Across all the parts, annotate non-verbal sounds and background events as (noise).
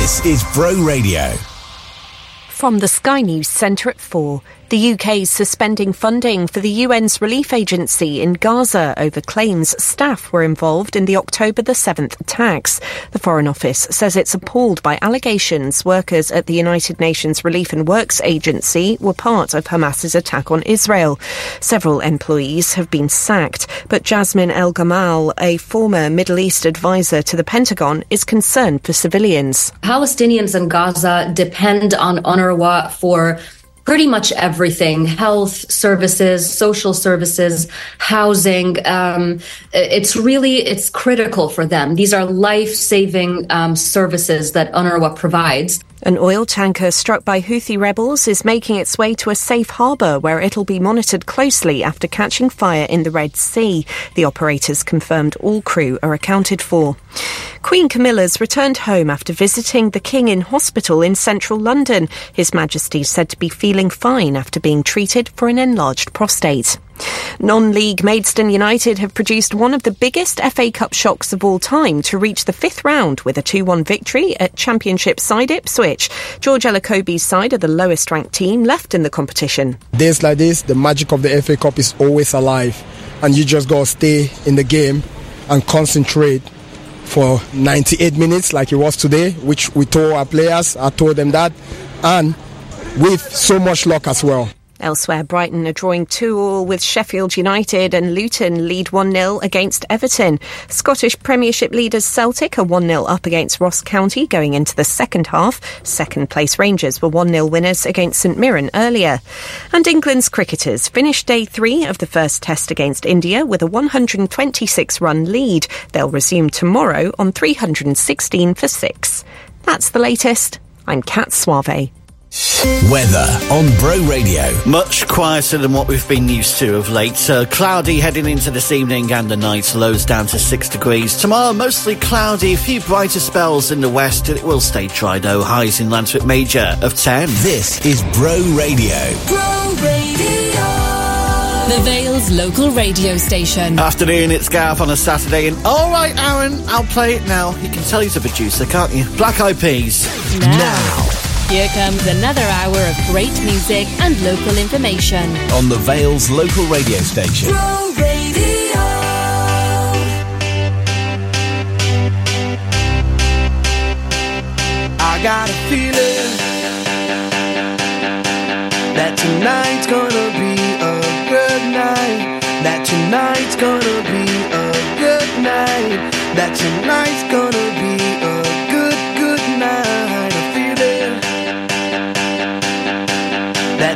This is Bro Radio. From the Sky News Centre at 4. The UK is suspending funding for the UN's relief agency in Gaza over claims staff were involved in the October the 7th attacks. The Foreign Office says it's appalled by allegations workers at the United Nations Relief and Works Agency were part of Hamas's attack on Israel. Several employees have been sacked, but Jasmine El Gamal, a former Middle East advisor to the Pentagon, is concerned for civilians. Palestinians in Gaza depend on UNRWA for pretty much everything. Health services social services housing um, it's really it's critical for them. These are life-saving um, services that unrwa provides an oil tanker struck by Houthi rebels is making its way to a safe harbour where it'll be monitored closely after catching fire in the Red Sea. The operators confirmed all crew are accounted for. Queen Camilla's returned home after visiting the King in hospital in central London. His Majesty said to be feeling fine after being treated for an enlarged prostate. Non-league Maidstone United have produced one of the biggest FA Cup shocks of all time to reach the fifth round with a 2-1 victory at Championship side Ipswich. George Elokobi's side are the lowest ranked team left in the competition. Days like this, the magic of the FA Cup is always alive and you just got to stay in the game and concentrate for 98 minutes like it was today, which we told our players, I told them that, and with so much luck as well. Elsewhere, Brighton are drawing 2 all with Sheffield United and Luton lead 1 0 against Everton. Scottish Premiership leaders Celtic are 1 0 up against Ross County going into the second half. Second place Rangers were 1 0 winners against St Mirren earlier. And England's cricketers finished day three of the first test against India with a 126 run lead. They'll resume tomorrow on 316 for 6. That's the latest. I'm Kat Suave. Weather on Bro Radio. Much quieter than what we've been used to of late. Uh, cloudy heading into this evening and the night. Lows down to 6 degrees. Tomorrow, mostly cloudy. A few brighter spells in the west. It will stay dry though. Highs in Llantwit Major of 10. This is Bro Radio. Bro Radio. The Vale's local radio station. Afternoon, it's Gav on a Saturday. And all right, Aaron, I'll play it now. You can tell he's a producer, can't you? Black Eyed Peas. now. now. Here comes another hour of great music and local information. On the Vale's local radio station. Bro Radio. I got a feeling that tonight's gonna be a good night. That tonight's gonna be a good night. That tonight's gonna be a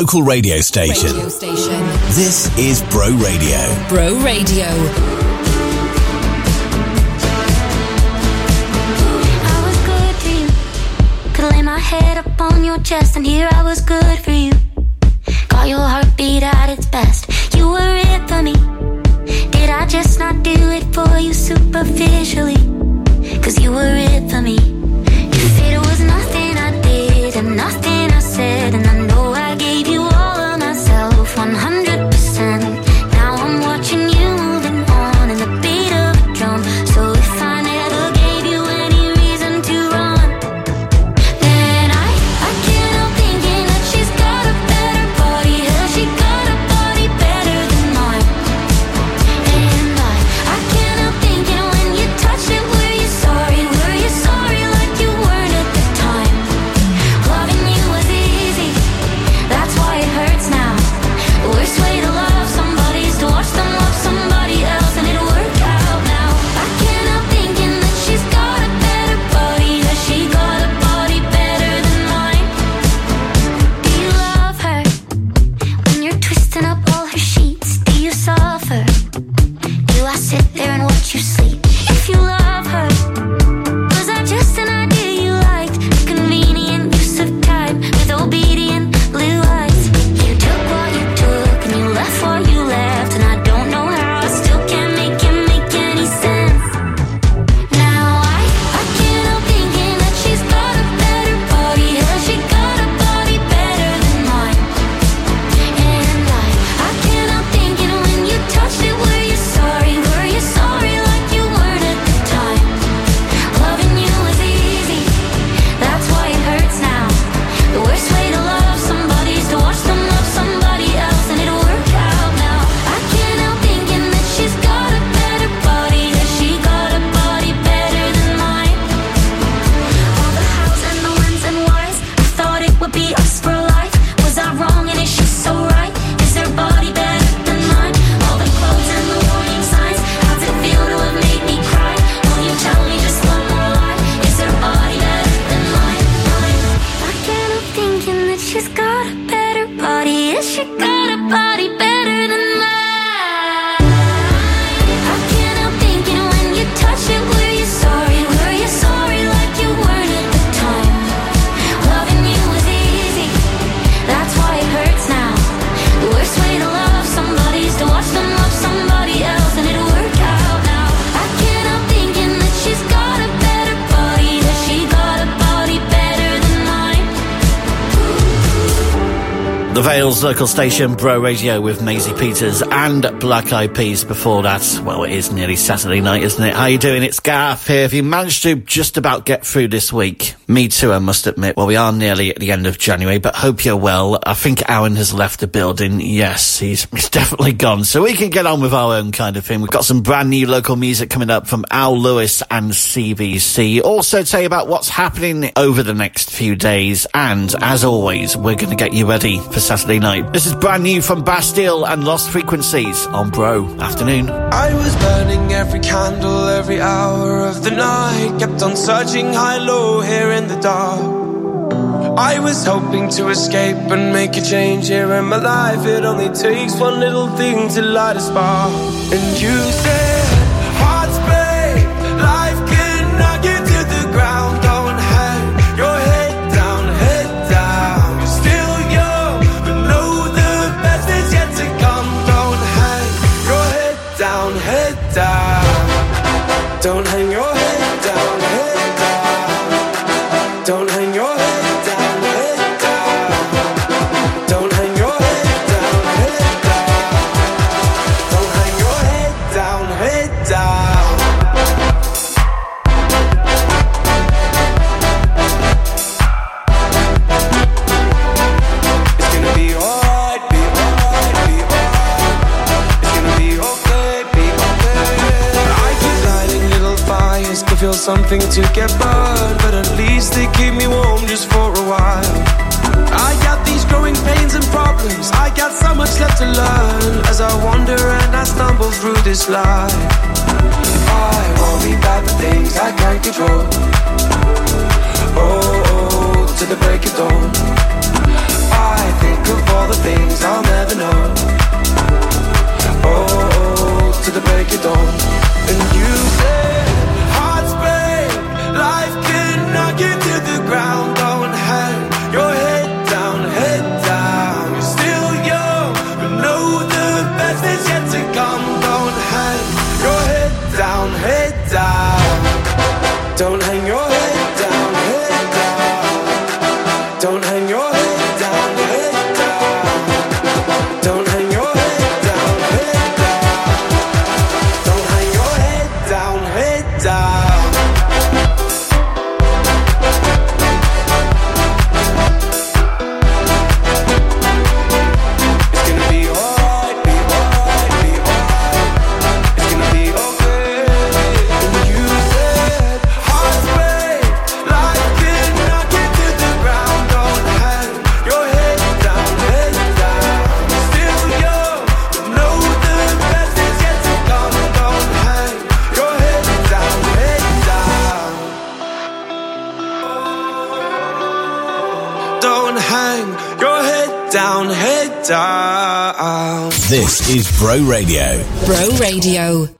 local radio station. Radio station. This is Bro Radio. Bro Radio. I was good to you. Could lay my head upon your chest, and here I was good. Local station, Bro Radio with Maisie Peters and Black Eyed Peas before that. Well, it is nearly Saturday night, isn't it? How you doing? It's Gareth here. Have you managed to just about get through this week? Me too, I must admit. Well, we are nearly at the end of January, but hope you're well. I think Aaron has left the building. Yes, he's, (laughs) he's definitely gone. So we can get on with our own kind of thing. We've got some brand new local music coming up from Al Lewis and CBC. Also tell you about what's happening over the next few days. And as always, we're going to get you ready for Saturday night. This is brand new from Bastille and Lost Frequencies on Bro. Afternoon. I was burning every candle every hour of the night. Kept on searching high, low, in the dark. I was hoping to escape and make a change here in my life. It only takes one little thing to light a spark. And you said, Hearts break, life can knock you to the ground. Don't hang your head down, head down. You're still young, but know the best is yet to come. Don't hang your head down, head down. Don't hang something to get burned, Bro Radio. Bro Radio.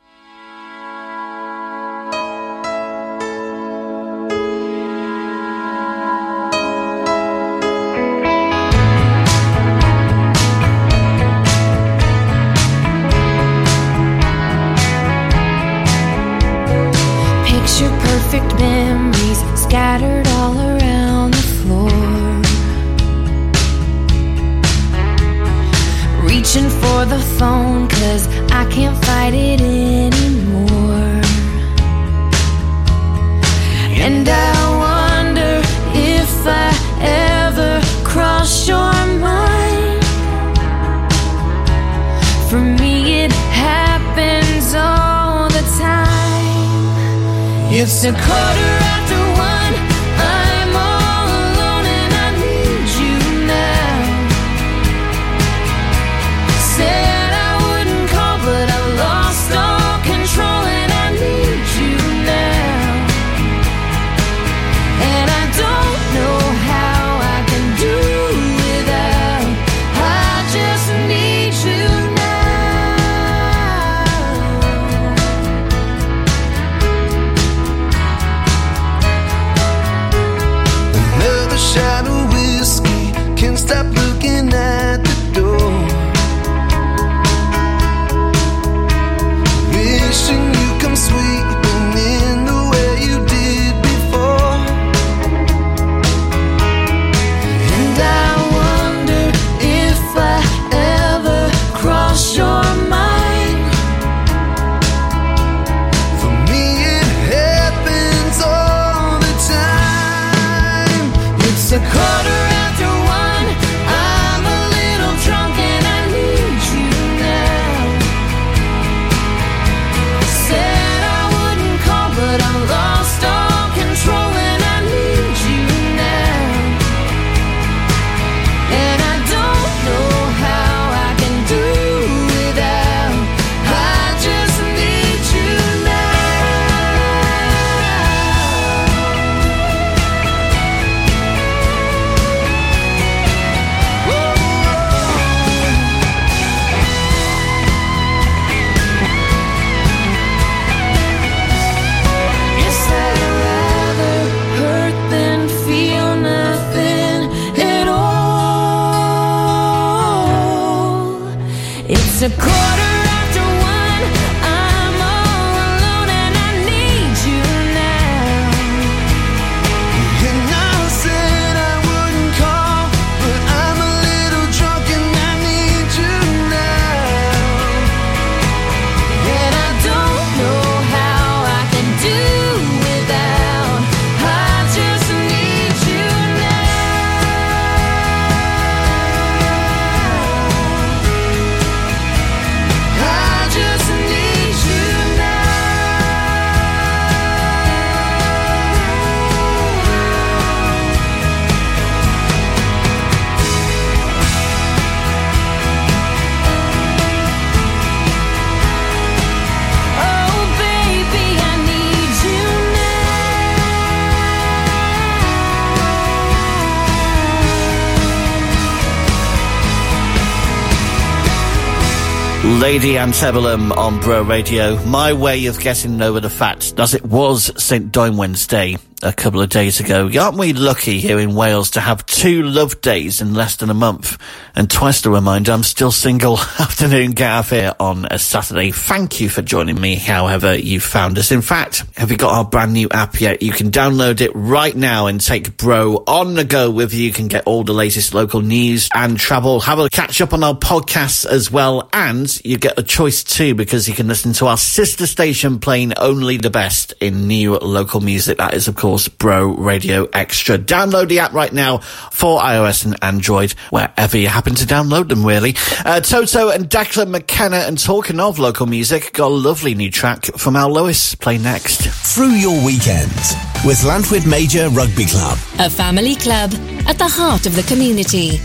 Lady Antebellum on Bro Radio. My way of getting over the fact that it was St. Dwynwen's Day a couple of days ago. Aren't we lucky here in Wales to have two love days in less than a month? And twice to remind I'm still single. (laughs) Afternoon Gav here on a Saturday. Thank you for joining me, however you found us. In fact, have you got our brand new app yet? You can download it right now and take Bro on the go with you. You can get all the latest local news and travel. Have a catch up on our podcasts as well. And you get a choice too because you can listen to our sister station playing only the best in new local music. That is, of course, Bro Radio Extra. Download the app right now for iOS and Android, wherever you happen to download them, really. Uh, Toto and Declan McKenna, and talking of local music, got a lovely new track from Al Lewis. Play next. Through your weekends with Llantwit Major Rugby Club. A family club at the heart of the community.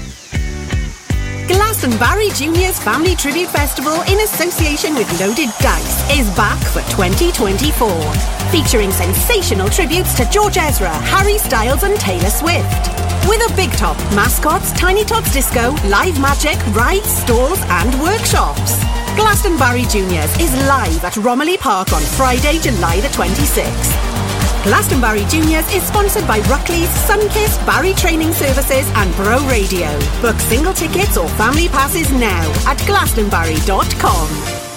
Glastonbury Juniors Family Tribute Festival in association with Loaded Dice is back for 2024. Featuring sensational tributes to George Ezra, Harry Styles and Taylor Swift. With a big top, mascots, Tiny Tots Disco, live magic, rides, stalls and workshops. Glastonbury Juniors is live at Romilly Park on Friday, July the 26th. Glastonbury Juniors is sponsored by Ruckley's, Sunkist, Barry Training Services and Bro Radio. Book single tickets or family passes now at glastonbury.com.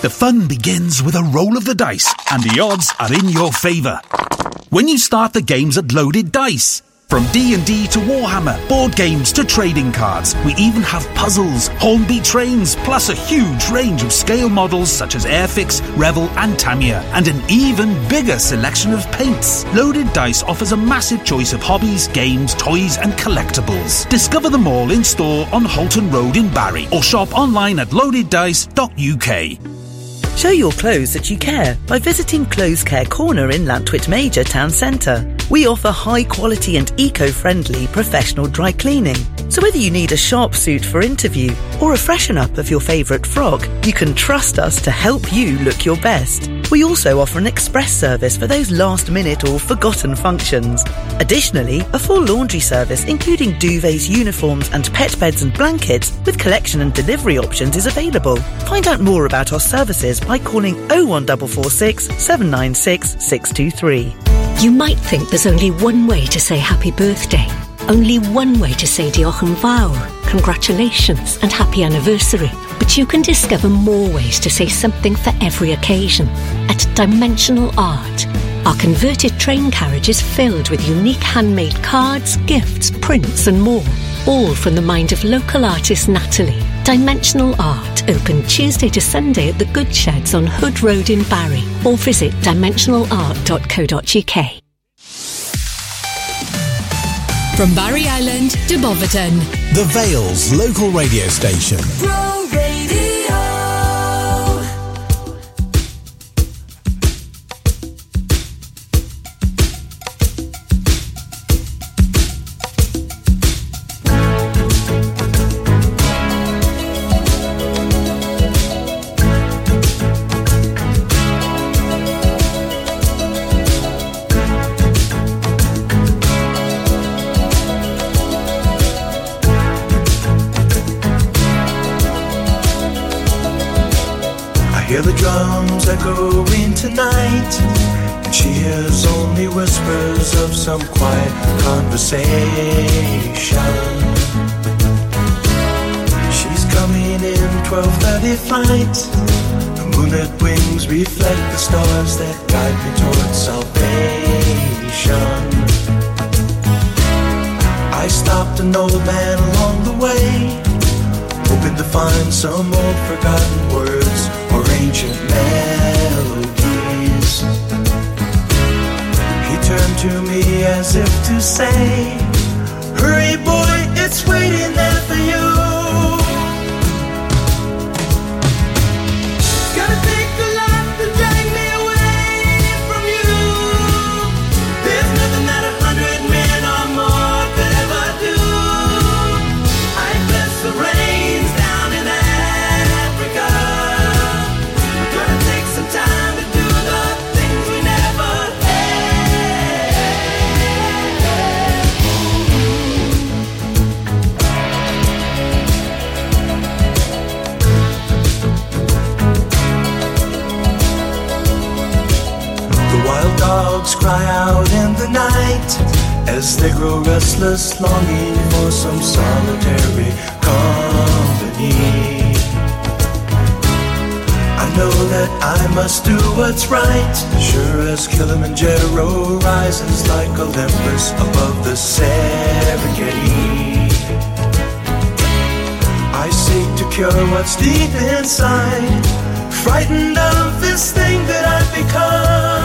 The fun begins with a roll of the dice, and the odds are in your favour. When you start the games at Loaded Dice. From D&D to Warhammer, board games to trading cards, we even have puzzles, Hornby trains, plus a huge range of scale models such as Airfix, Revell and Tamiya, and an even bigger selection of paints. Loaded Dice offers a massive choice of hobbies, games, toys and collectibles. Discover them all in store on Holton Road in Barry or shop online at loadeddice.uk. Show your clothes that you care by visiting Clothes Care Corner in Llantwit Major Town Centre. We offer high quality and eco-friendly professional dry cleaning. So whether you need a sharp suit for interview or a freshen up of your favourite frock, you can trust us to help you look your best. We also offer an express service for those last minute or forgotten functions. Additionally, a full laundry service including duvets, uniforms and pet beds and blankets with collection and delivery options is available. Find out more about our services by calling 01446 796 623. You might think there's only one way to say happy birthday. Only one way to say Diolch yn congratulations and happy anniversary. But you can discover more ways to say something for every occasion at Dimensional Art. Our converted train carriage is filled with unique handmade cards, gifts, prints and more. All from the mind of local artist Natalie. Dimensional Art, open Tuesday to Sunday at the Good Sheds on Hood Road in Barry or visit dimensionalart.co.uk. From Barry Island to Boverton. The Vales local radio station. Bro God. secure what's deep inside. Frightened of this thing that I've become.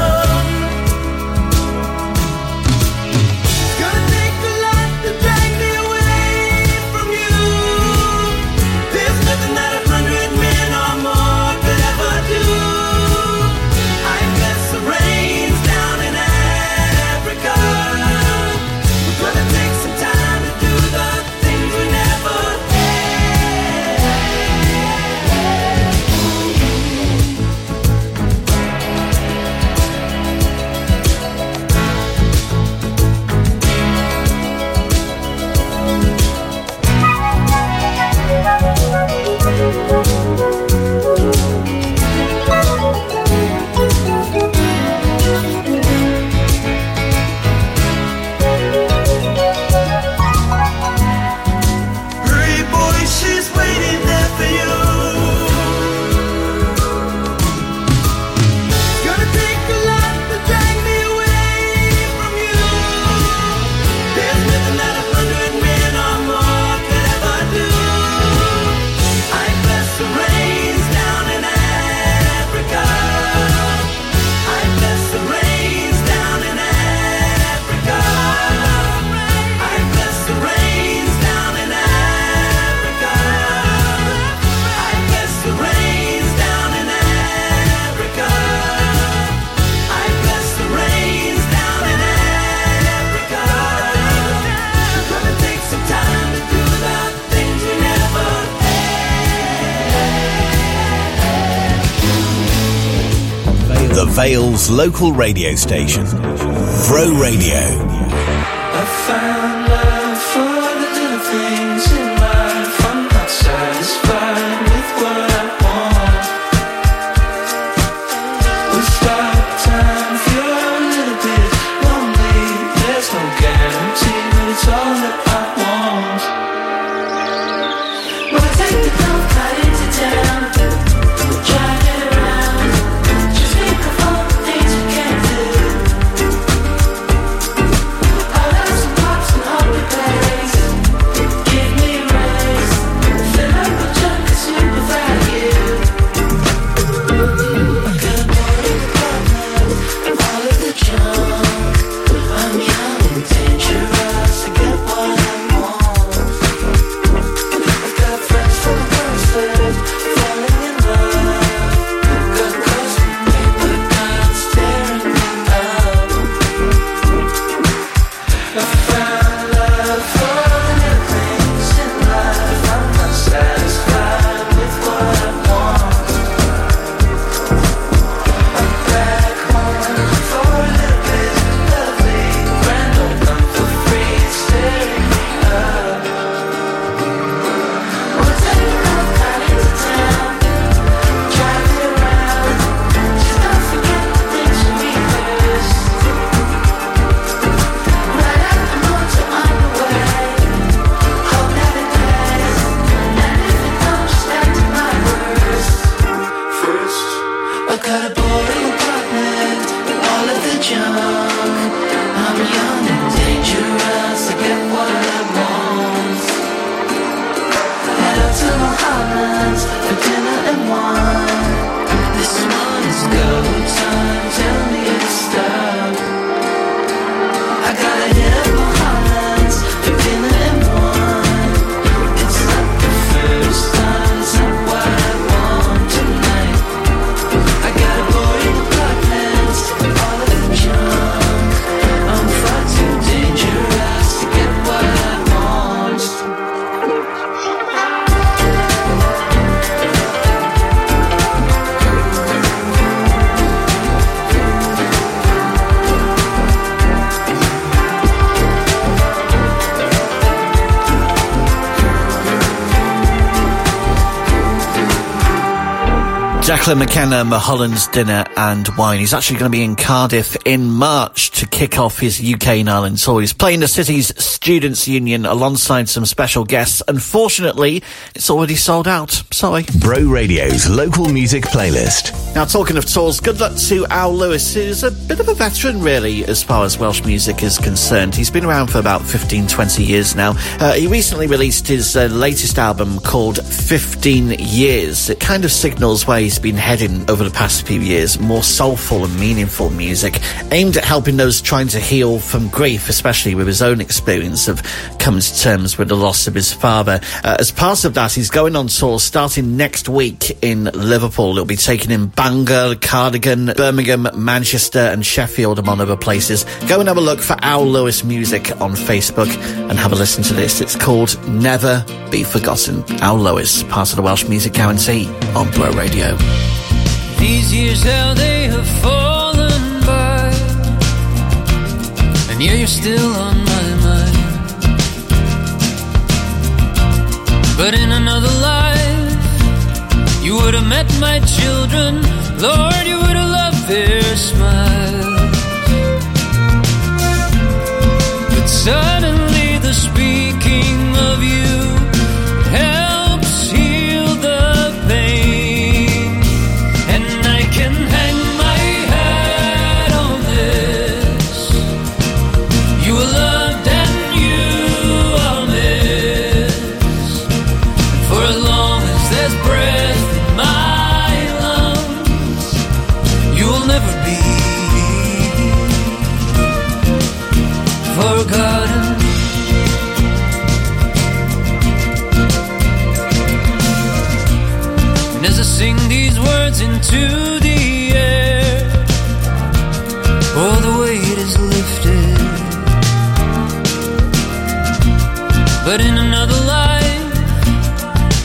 Vale's local radio station, Bro Radio. For dinner and wine. Declan McKenna, Mulholland's Dinner and Wine. He's actually going to be in Cardiff in March to kick off his UK and Ireland tour. He's playing the city's Students' Union alongside some special guests. Unfortunately, it's already sold out. Sorry. Bro Radio's local music playlist. Now, talking of tours, good luck to Al Lewis, who's a bit of a veteran, really, as far as Welsh music is concerned. He's been around for about 15, 20 years now. Uh, he recently released his uh, latest album called 15 Years. It kind of signals where he's been heading over the past few years. More soulful and meaningful music, aimed at helping those trying to heal from grief, especially with his own experience of coming to terms with the loss of his father. Uh, as part of that, he's going on tour starting next week in Liverpool. It'll be taking in Bangor, Cardigan, Birmingham, Manchester, and Sheffield, among other places. Go and have a look for Al Lewis Music on Facebook and have a listen to this. It's called Never Be Forgotten. Al Lewis, part of the Welsh Music Guarantee on Bro Radio. These years, how they have fallen by. And yeah, you're still on my mind. But in another would have met my children. Lord, you would have loved their smiles. But suddenly,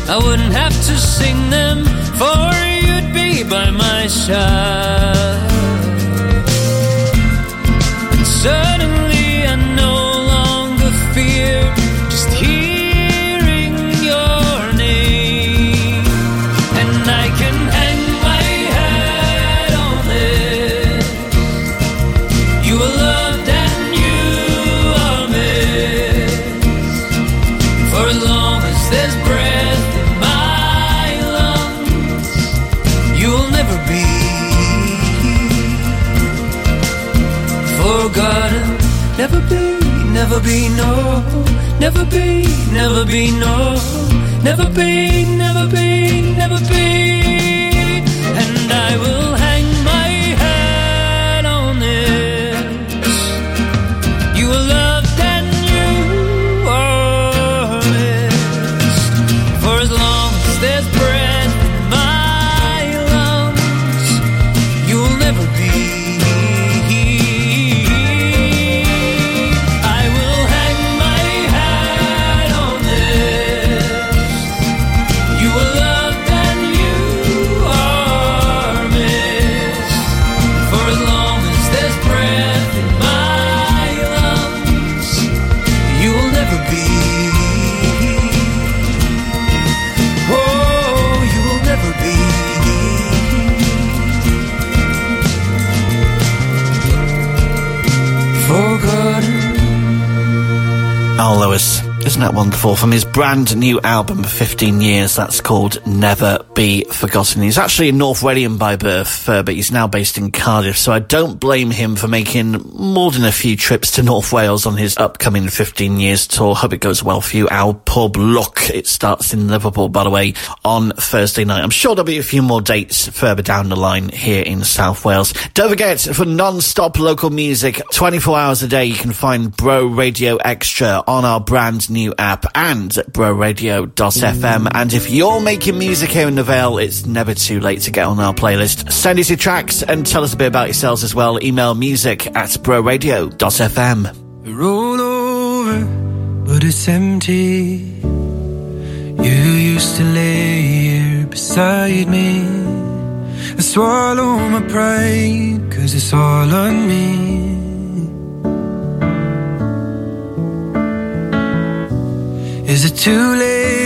I wouldn't have to sing them, for you'd be by my side. Be, no. Never be, never be, no. Never be, never be, never be. Isn't that wonderful? From his brand new album, 15 Years, that's called Never Be Forgotten. He's actually a North Walian by birth, uh, but he's now based in Cardiff, so I don't blame him for making more than a few trips to North Wales on his upcoming 15 Years tour. Hope it goes well for you. Our pub Look, it starts in Liverpool, by the way, on Thursday night. I'm sure there'll be a few more dates further down the line here in South Wales. Don't forget, for non-stop local music, 24 hours a day, you can find Bro Radio Extra on our brand new app and broradio.fm. And if you're making music here in the Vale, it's never too late to get on our playlist. Send us your tracks and tell us a bit about yourselves as well. Email music at broradio.fm. roll over, but it's empty. You used to lay here beside me. I swallow my pride, cause it's all on me. Is it too late?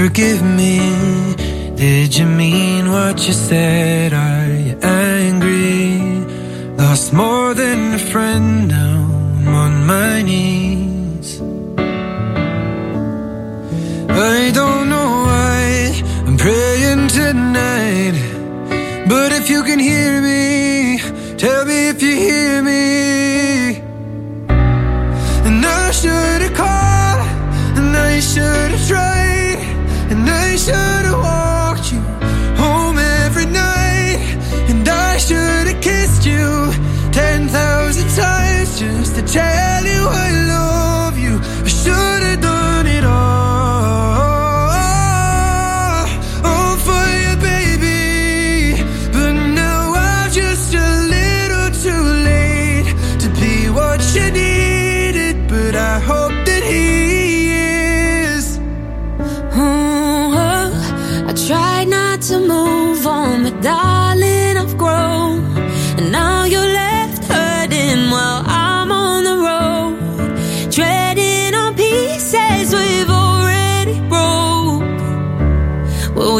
Forgive me. Did you mean what you said? Are you angry? Lost more than a friend now. I'm on my knees. I don't know why I'm praying tonight. But if you can hear me, tell me if you hear me. And I should have called, and I should have tried, and I should have walked you home every night, and I should have kissed you ten thousand times just to tell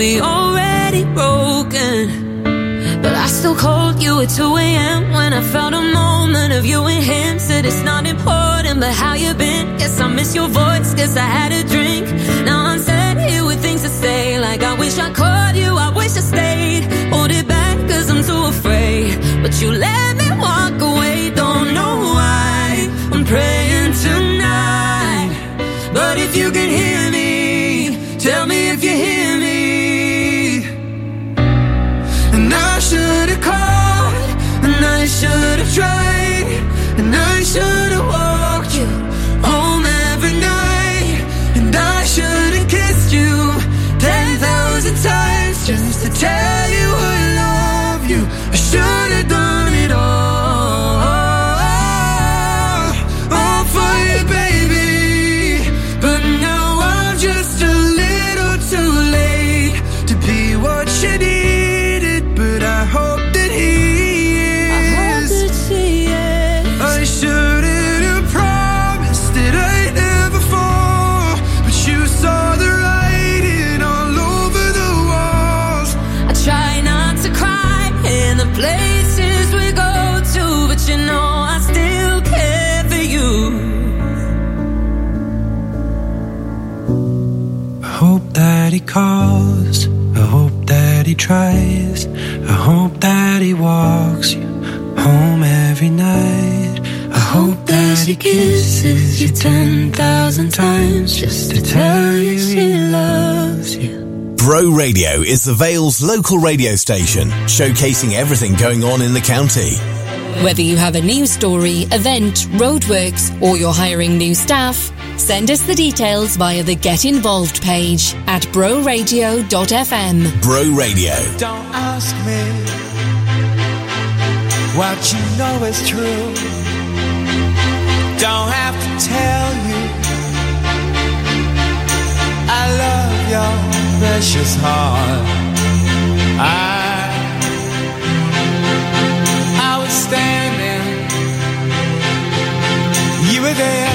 we already broken. But I still called you at 2 a.m. when I felt a moment of you and him. Said it's not important, but how you been? Guess I miss your voice, guess I had a drink. Now I'm sat here with things to say. Like I wish I called you, I wish I stayed. Hold it back, cause I'm too afraid. But you let me walk away, don't know why. I'm praying tonight. But if you can hear me, tell me if you tries. I hope that he walks you home every night. I hope that he kisses you ten thousand times just to tell you he loves you. Bro Radio is the Vale's local radio station, showcasing everything going on in the county. Whether you have a news story, event, roadworks, or you're hiring new staff, send us the details via the Get Involved page at broradio.fm. Bro Radio. Don't ask me what you know is true. Don't have to tell you. I love your precious heart. I I was standing. You were there.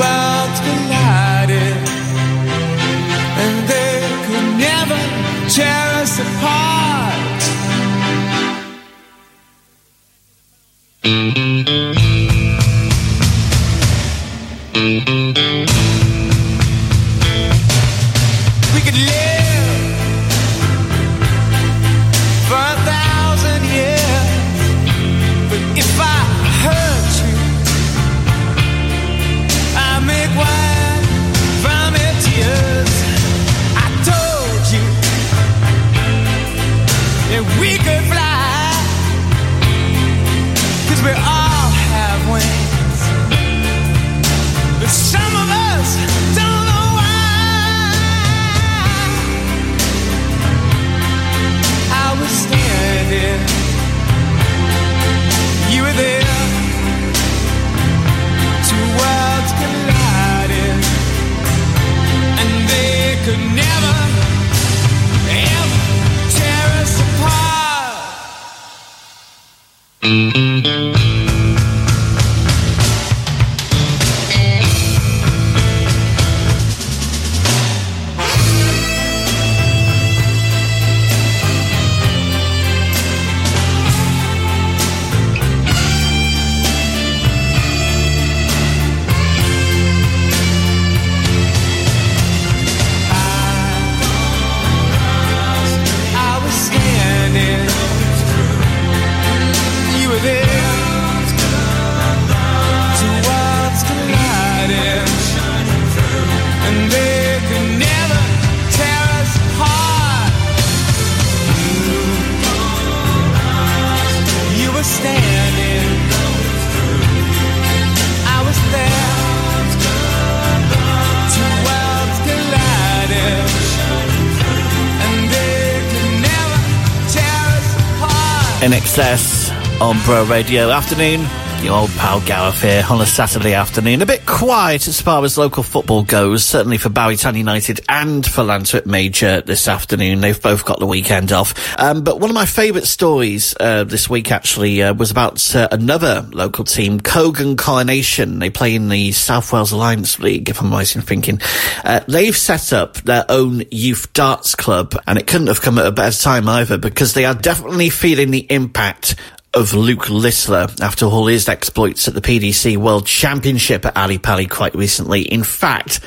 Worlds collided, and they could never tear us apart. INXS on Bro Radio afternoon. Your old pal Gareth here on a Saturday afternoon. A bit quiet as far as local football goes, certainly for Barry Town United and for Llantwit Major this afternoon. They've both got the weekend off. Um, but one of my favourite stories uh, this week actually uh, was about uh, another local team, Cogan Coronation. They play in the South Wales Alliance League, if I'm right in thinking. Uh, they've set up their own youth darts club, and it couldn't have come at a better time either because they are definitely feeling the impact of Luke Littler after all his exploits at the PDC World Championship at Ali Pali quite recently. In fact,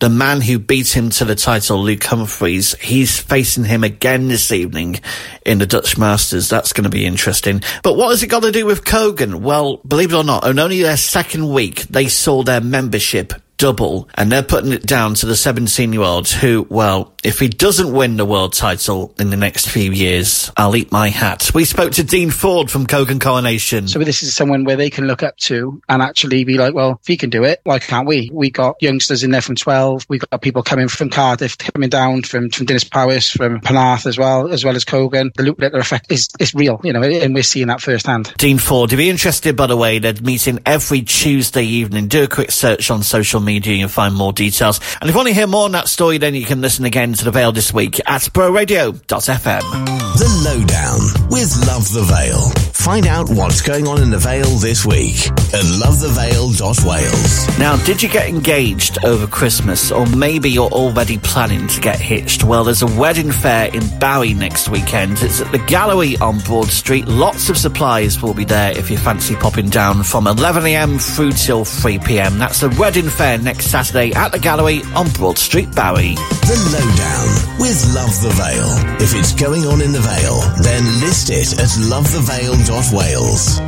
the man who beat him to the title, Luke Humphries, he's facing him again this evening in the Dutch Masters. That's going to be interesting. But what has it got to do with Cogan? Well, believe it or not, in only their second week, they saw their membership double and they're putting it down to the 17 year old who, well, if he doesn't win the world title in the next few years, I'll eat my hat. We spoke to Dean Ford from Cogan Coronation. So this is someone where they can look up to and actually be like, well, if he can do it, why can't we? We got youngsters in there from 12. We got people coming from Cardiff, coming down from, from Dinas Powys, from Penarth as well, as well as Cogan. The Luke Littler effect is, is real, you know, and we're seeing that firsthand. Dean Ford, if you're interested, by the way, they're meeting every Tuesday evening. Do a quick search on social media and you'll find more details. And if you want to hear more on that story, then you can listen again to The Vale this week at broradio.fm. Lowdown with Love the Vale. Find out what's going on in the Vale this week at lovethevale.wales. Now, did you get engaged over Christmas, or maybe you're already planning to get hitched? Well, there's a wedding fair in Barry next weekend. It's at the Gallery on Broad Street. Lots of supplies will be there if you fancy popping down from 11am through till 3pm. That's the wedding fair next Saturday at the Gallery on Broad Street, Barry. The Lowdown with Love the Vale. If it's going on in the Vale, then list it at lovethevale.wales.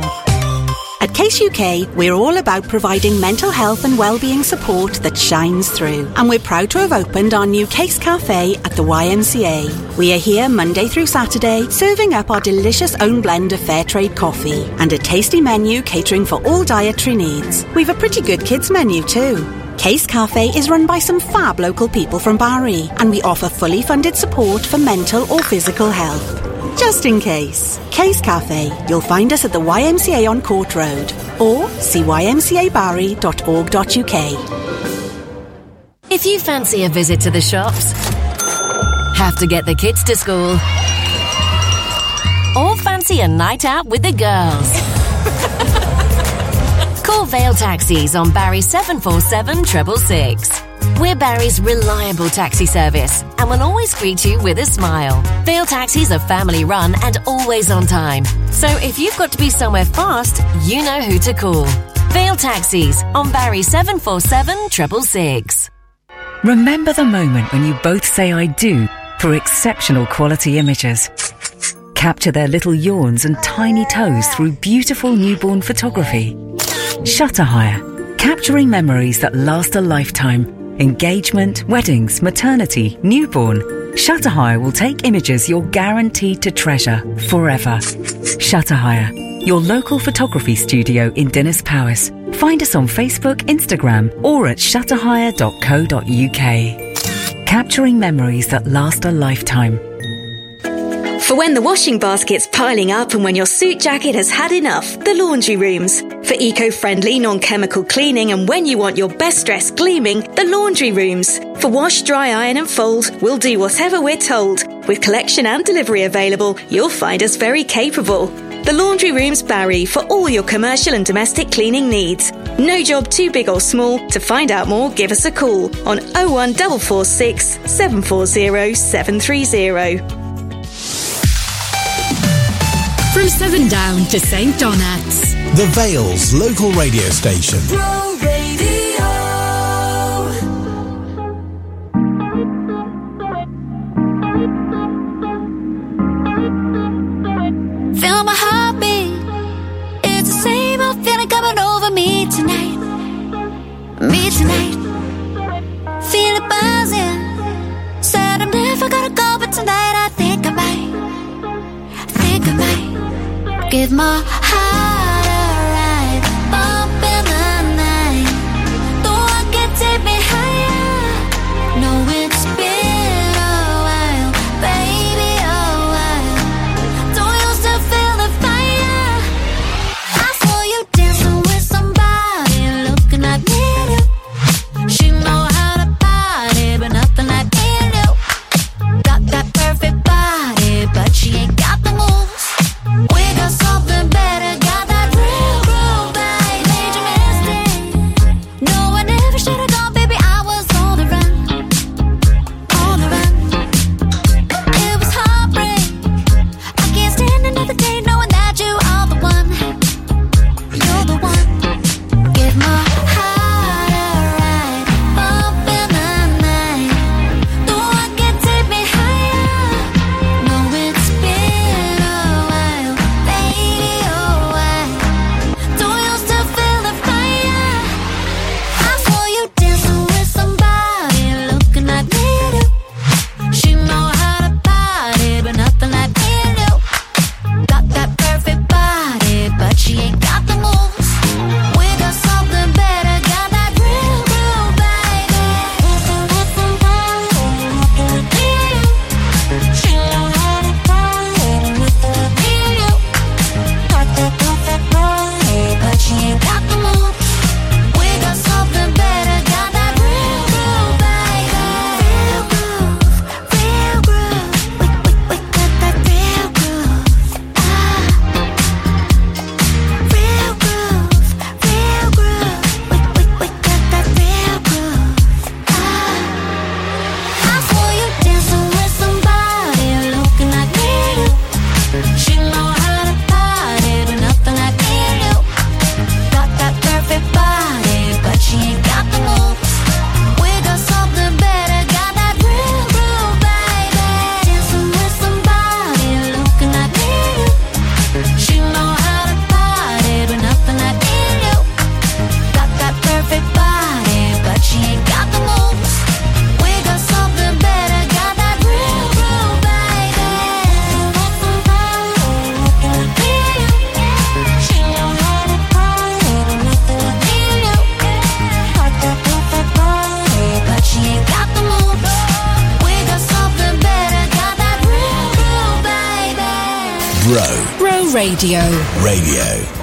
At Case UK, we're all about providing mental health and well-being support that shines through. And we're proud to have opened our new Case Cafe at the YMCA. We are here Monday through Saturday, serving up our delicious own blend of fair trade coffee and a tasty menu catering for all dietary needs. We've a pretty good kids menu too. Case Cafe is run by some fab local people from Barry, and we offer fully funded support for mental or physical health. Just in case. Case Cafe. You'll find us at the YMCA on Court Road or see ymcabarry.org.uk. If you fancy a visit to the shops, have to get the kids to school, or fancy a night out with the girls, (laughs) call Vale Taxis on Barry 747 666. We're Barry's reliable taxi service and will always greet you with a smile. Vale Taxis are family run and always on time. So if you've got to be somewhere fast, you know who to call. Vale Taxis on Barry 747 666. Remember the moment when you both say I do for exceptional quality images. Capture their little yawns and tiny toes through beautiful newborn photography. Shutter Hire, capturing memories that last a lifetime. Engagement, weddings, maternity, newborn. Shutter Hire will take images you're guaranteed to treasure forever. Shutter Hire, your local photography studio in Dinas Powys. Find us on Facebook, Instagram, or at shutterhire.co.uk. Capturing memories that last a lifetime. For when the washing basket's piling up and when your suit jacket has had enough, the laundry rooms. For eco friendly, non chemical cleaning and when you want your best dress gleaming, the laundry rooms. For wash, dry, iron, and fold, we'll do whatever we're told. With collection and delivery available, you'll find us very capable. The Laundry Rooms Barry for all your commercial and domestic cleaning needs. No job too big or small. To find out more, give us a call on 01446 740 730 from Seven Down to St Donat's. The Vale's local radio station. Feel my heartbeat. It's the same old feeling coming over me tonight. Me tonight. give my heart. Radio. Radio.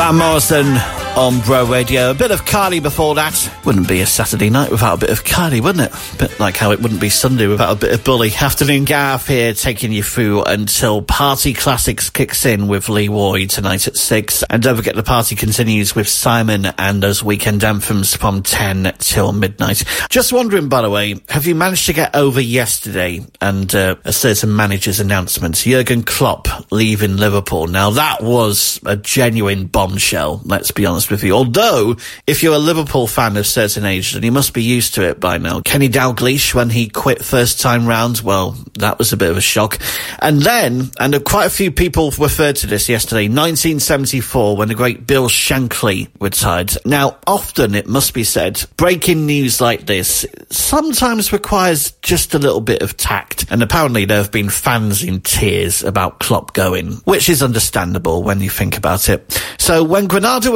Van Morrison on Bro Radio. A bit of Kylie before that. Wouldn't be a Saturday night without a bit of Kylie, wouldn't it? bit like how it wouldn't be Sunday without a bit of Bully. Afternoon Gaff here, taking you through until Party Classics kicks in with Lee Ward tonight at 6. And don't forget the party continues with Simon and those weekend anthems from 10 till midnight. Just wondering, by the way, have you managed to get over yesterday and uh, a certain manager's announcement? Jurgen Klopp leaving Liverpool. Now that was a genuine bombshell, let's be honest with you. Although, if you're a Liverpool fan of certain age, and you must be used to it by now. Kenny Dalglish, when he quit first time round, well, that was a bit of a shock. And then, and quite a few people referred to this yesterday, 1974, when the great Bill Shankly retired. Now, often it must be said, breaking news like this sometimes requires just a little bit of tact. And apparently there have been fans in tears about Klopp going, which is understandable when you think about it. So when Granada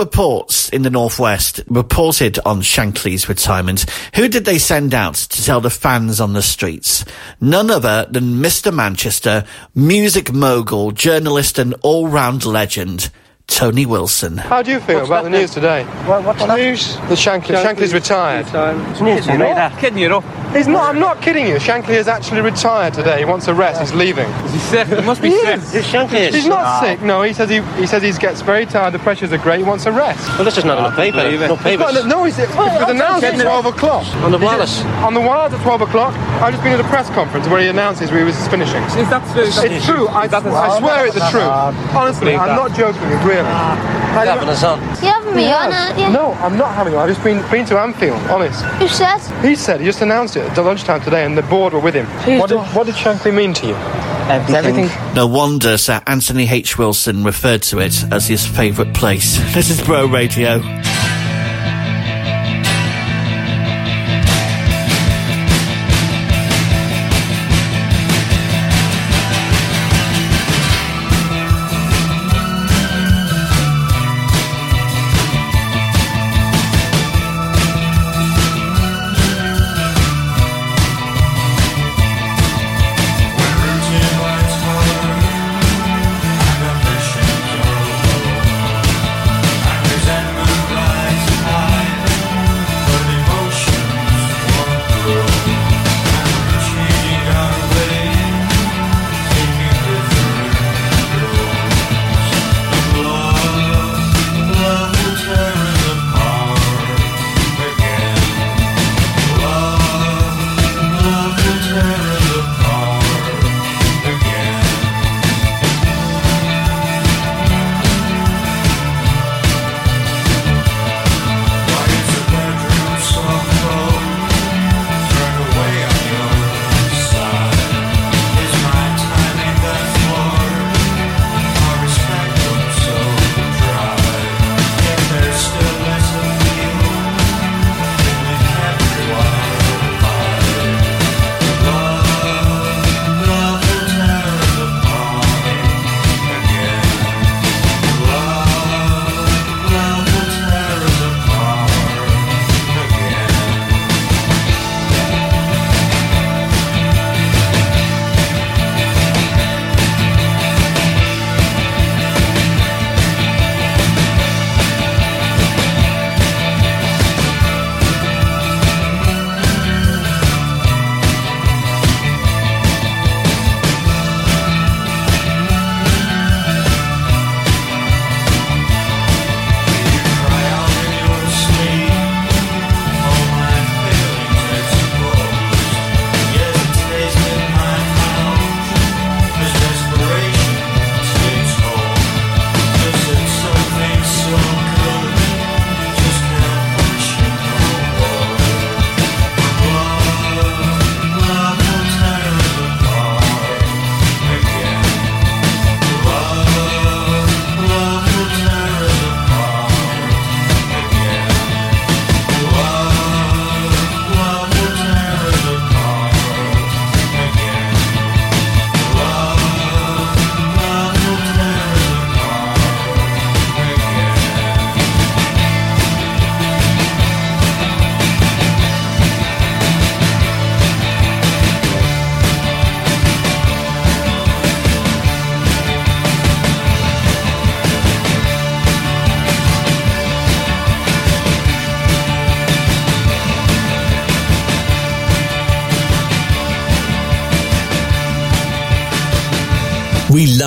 In the Northwest reported on Shankly's retirement, who did they send out to tell the fans on the streets? None other than Mr. Manchester, music mogul, journalist and all-round legend, Tony Wilson. How do you feel about the news today? What, what's the news? The Shankly. Shankly's retired. It's news, you know that. Kidding you, know. He's not. I'm not kidding you. Shankly is actually retired today. He wants a rest. He's leaving. Is he sick? He must be He sick. is. This Shankly is. He's not Ah. sick. No, he says he he says he gets very tired. The pressures are great. He wants a rest. Well, this is not on the paper. believe. No papers. No, no, he's, it was announced at 12 o'clock. On the wireless. On the wireless at 12 o'clock. I've just been at a press conference where he announces where he was finishing. Is that true? It's true. I, I swear it's the truth. Honestly, I'm not joking. Really. I- having us on. You having me He on, aren't you? No, I'm not having you. I've just been been to Anfield. Honest. Who said? He said he just announced it at lunchtime today, and the board were with him. What did, what did Shankly mean to you? Everything. No wonder Sir Anthony H. Wilson referred to it as his favourite place. This is Bro Radio.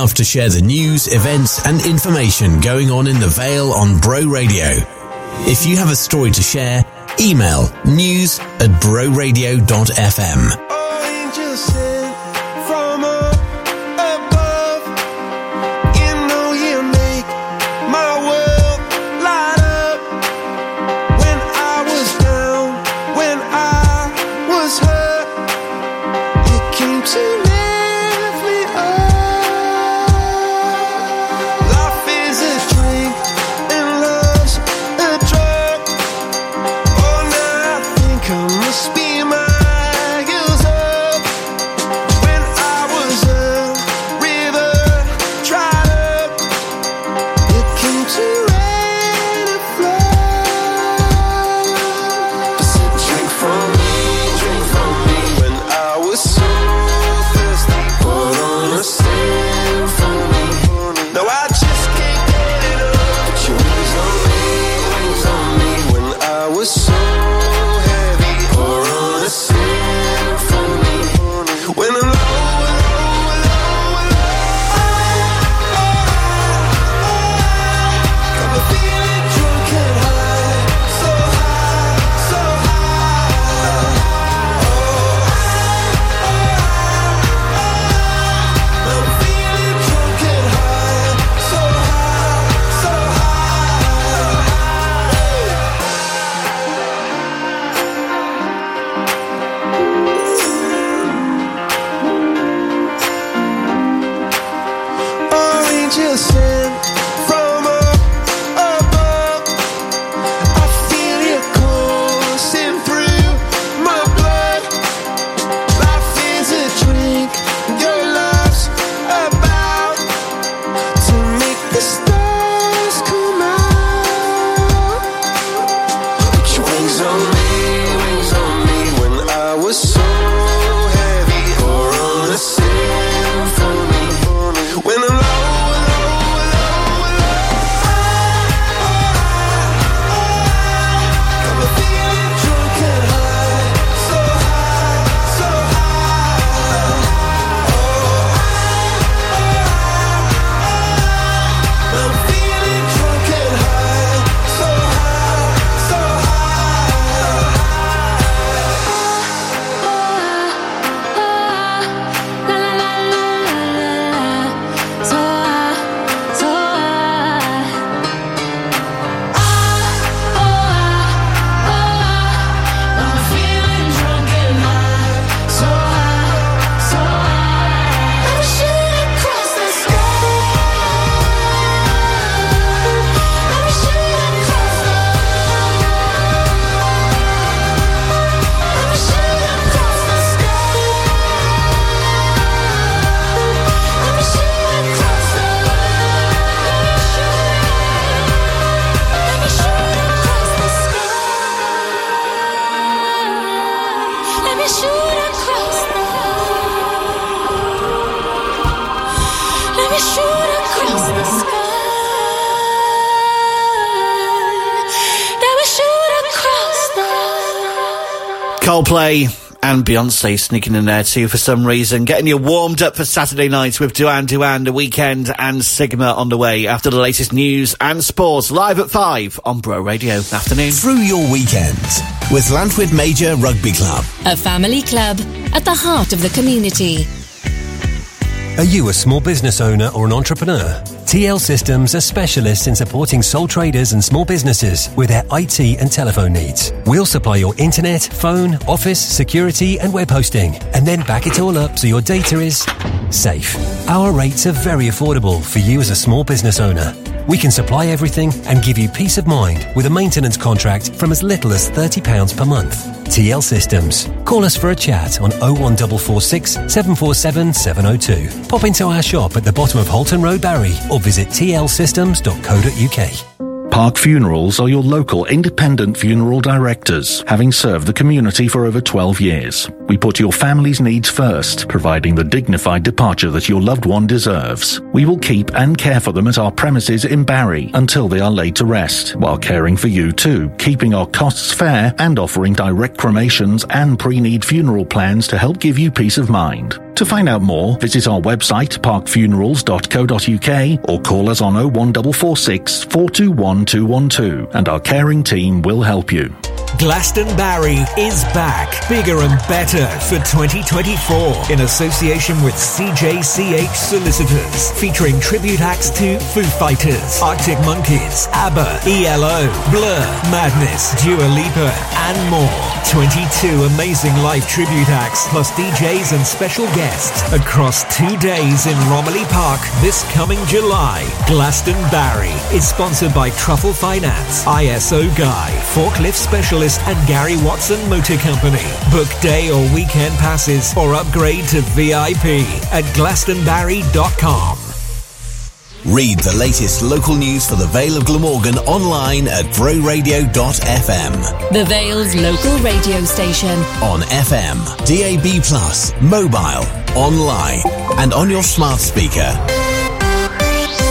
Love to share the news, events, and information going on in the Vale on Bro Radio. If you have a story to share, email news at broradio.fm. Coldplay and Beyonce sneaking in there too for some reason, getting you warmed up for Saturday night with Duran Duran, the Weeknd, and Sigma on the way after the latest news and sports live at 5 on Bro Radio. Afternoon. Through your weekend with Llantwit Major Rugby Club. A family club at the heart of the community. Are you a small business owner or an entrepreneur? TL Systems are specialists in supporting sole traders and small businesses with their IT and telephone needs. We'll supply your internet, phone, office, security, and web hosting, and then back it all up so your data is safe. Our rates are very affordable for you as a small business owner. We can supply everything and give you peace of mind with a maintenance contract from as little as £30 per month. TL Systems. Call us for a chat on 01446 747 702. Pop into our shop at the bottom of Holton Road, Barry, or visit tlsystems.co.uk. Park Funerals are your local independent funeral directors, having served the community for over 12 years. We put your family's needs first, providing the dignified departure that your loved one deserves. We will keep and care for them at our premises in Barry until they are laid to rest, while caring for you too, keeping our costs fair and offering direct cremations and pre-need funeral plans to help give you peace of mind. To find out more, visit our website parkfunerals.co.uk or call us on 01446 421 212 and our caring team will help you. Glastonbarry is back, bigger and better for 2024 in association with CJCH Solicitors, featuring tribute acts to Foo Fighters, Arctic Monkeys, ABBA, ELO, Blur, Madness, Dua Lipa, and more. 22 amazing live tribute acts, plus DJs and special guests across two days in Romilly Park this coming July. Glastonbarry is sponsored by Truffle Finance, ISO Guy, Forklift Specialist, and Gary Watson Motor Company. Book day or weekend passes or upgrade to VIP at glastonbarry.com. Read the latest local news for the Vale of Glamorgan online at broradio.fm. The Vale's local radio station. On FM, DAB, mobile, online, and on your smart speaker.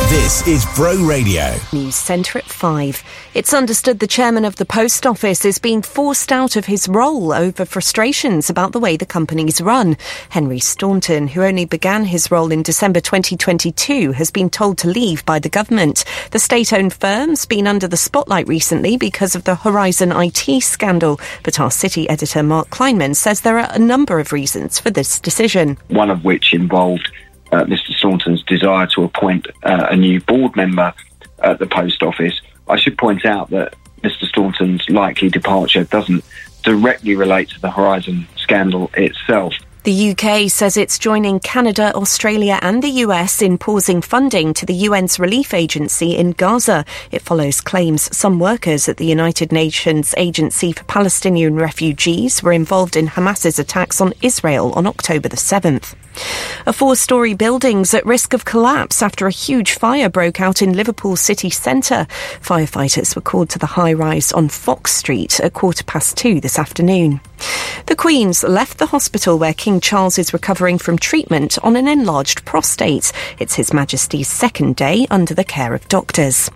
This is Bro Radio. News Centre at 5. It's understood the chairman of the post office is being forced out of his role over frustrations about the way the company's run. Henry Staunton, who only began his role in December 2022, has been told to leave by the government. The state owned firm's been under the spotlight recently because of the Horizon IT scandal, but our city editor Mark Kleinman says there are a number of reasons for this decision. one of which involved uh, Mr. Staunton's desire to appoint uh, a new board member at the post office. I should point out that Mr. Staunton's likely departure doesn't directly relate to the Horizon scandal itself. The UK says it's joining Canada, Australia, and the US in pausing funding to the UN's relief agency in Gaza. It follows claims some workers at the United Nations Agency for Palestinian Refugees were involved in Hamas's attacks on Israel on October the 7th. A four story building's at risk of collapse after a huge fire broke out in Liverpool city centre. Firefighters were called to the high rise on Fox Street at quarter past two this afternoon. The Queen's left the hospital where King Charles is recovering from treatment on an enlarged prostate. It's His Majesty's second day under the care of doctors.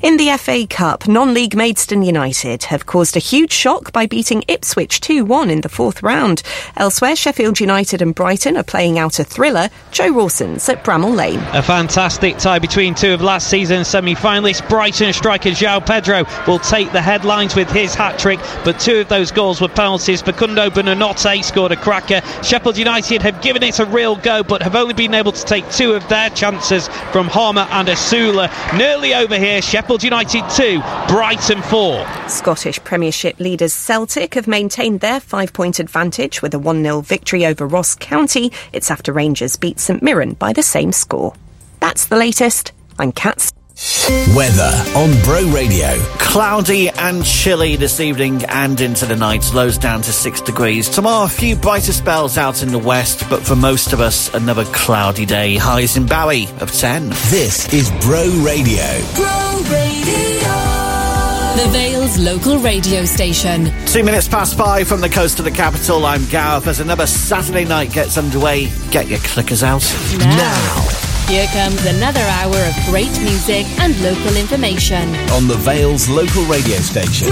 In the FA Cup, non league Maidstone United have caused a huge shock by beating Ipswich 2 1 in the fourth round. Elsewhere, Sheffield United and Brighton are playing out a thriller. Joe Rawson's at Bramall Lane. A fantastic tie between two of last season's semi finalists. Brighton striker João Pedro will take the headlines with his hat trick, but two of those goals were penalties. Facundo Buonanotte scored a cracker. Sheffield United have given it a real go, but have only been able to take two of their chances from Hamer and Osula. Nearly over here, Sheffield United 2, Brighton 4. Scottish Premiership leaders Celtic have maintained their five point advantage with a 1 0 victory over Ross County. It's after Rangers beat St Mirren by the same score. That's the latest. I'm Kat. Weather on Bro Radio. Cloudy and chilly this evening and into the night. Lows down to six degrees. Tomorrow, a few brighter spells out in the west, but for most of us, another cloudy day. Highs in Barry of 10. This is Bro Radio. Bro Radio. The Vale's local radio station. Two minutes past five from the coast to the capital. I'm Gareth. As another Saturday night gets underway, get your clickers out. Now. Here comes another hour of great music and local information. On the Vale's local radio station.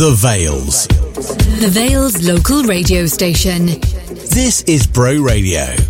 The Vales. The Vales local radio station. This is Bro Radio.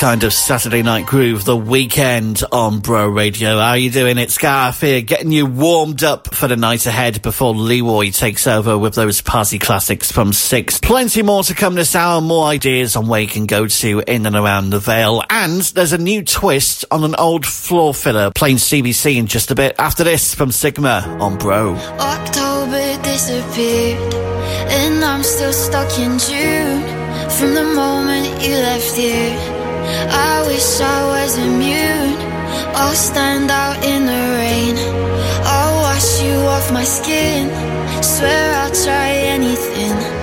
kind of Saturday night groove, the weekend on Bro Radio. How are you doing? It's Garth here, getting you warmed up for the night ahead before Leroy takes over with those party classics from six. Plenty more to come this hour, more ideas on where you can go to in and around the Vale, and there's a new twist on an old floor filler playing CBC in just a bit. After this, from Sigma on Bro. October disappeared, and I'm still stuck in June from the moment you left here. I wish I was immune. I'll stand out in the rain. I'll wash you off my skin. Swear I'll try anything.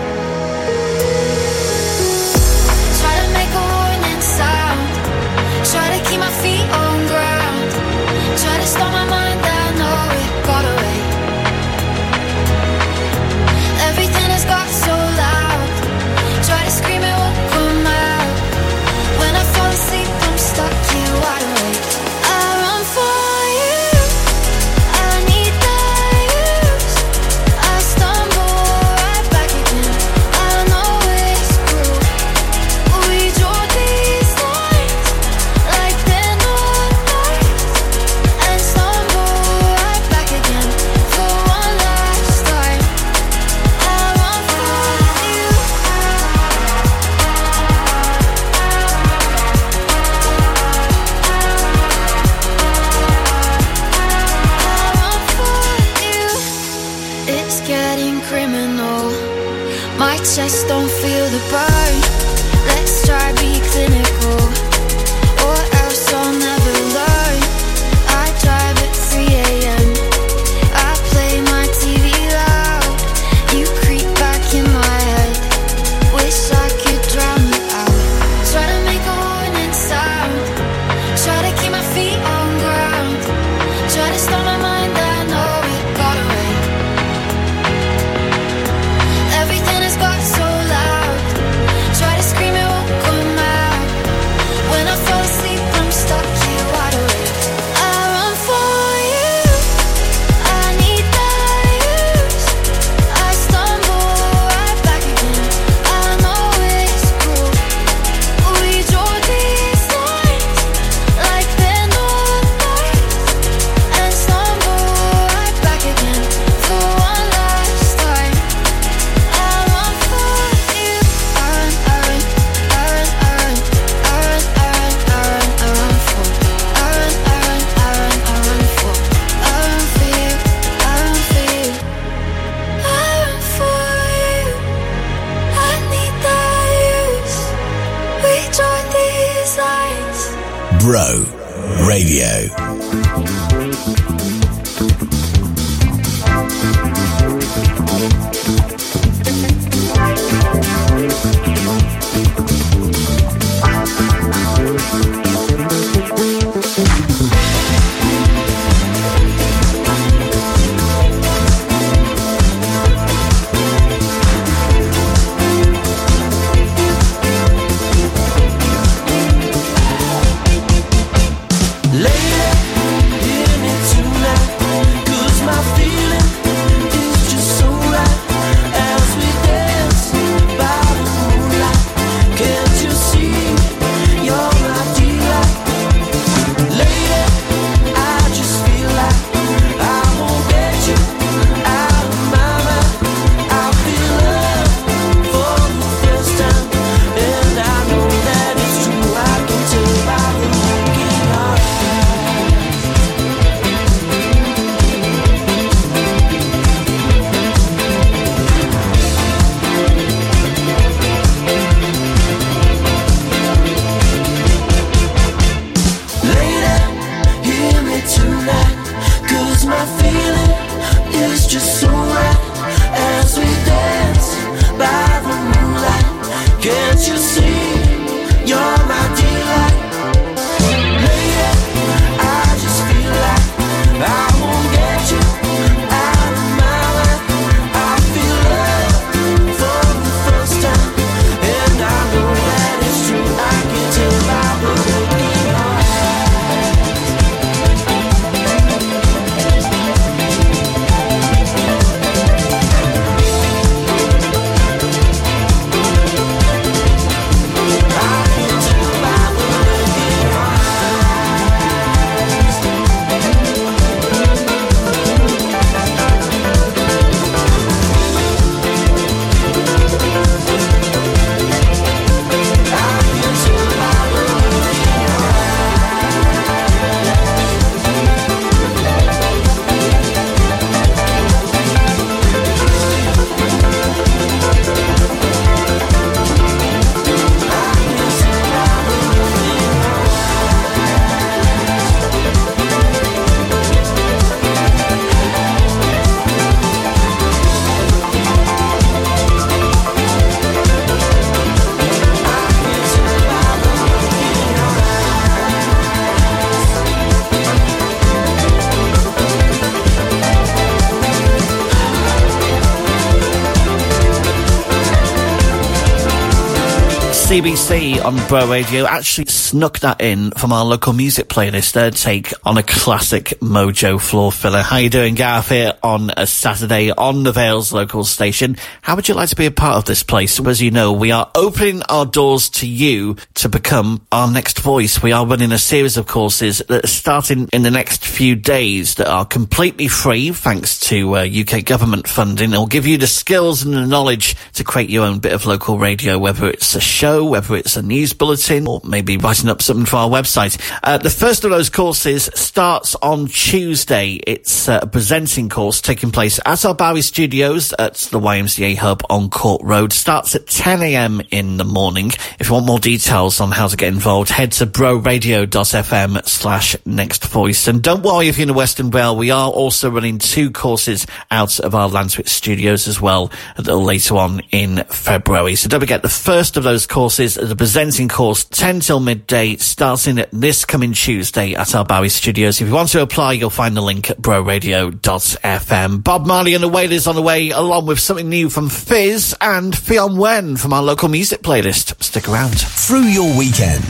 CBC on Bro Radio actually snuck that in from our local music playlist, their take on a classic Mojo floor filler. How you doing, Gareth? here on a Saturday on the Vale's local station? How would you like to be a part of this place? As you know, we are opening our doors to you to become our next voice. We are running a series of courses that are starting in the next few days that are completely free thanks to uh, UK government funding. It'll give you the skills and the knowledge to create your own bit of local radio, whether it's a show, show, whether it's a news bulletin or maybe writing up something for our website. Uh, the first of those courses starts on Tuesday. It's uh, a presenting course taking place at our Barry Studios at the YMCA Hub on Court Road. Starts at 10am in the morning. If you want more details on how to get involved, head to broradio.fm slash next voice. And don't worry if you're in the Western Vale, we are also running two courses out of our Llantwit studios as well a little later on in February. So don't forget the first of those courses, the presenting course, 10 till midday, starting this coming Tuesday at our Barry studios. If you want to apply, you'll find the link at broradio.fm. Bob Marley and the Wailers on the way, along with something new from Fizz and Fionn Wen from our local music playlist. Stick around. Through your weekend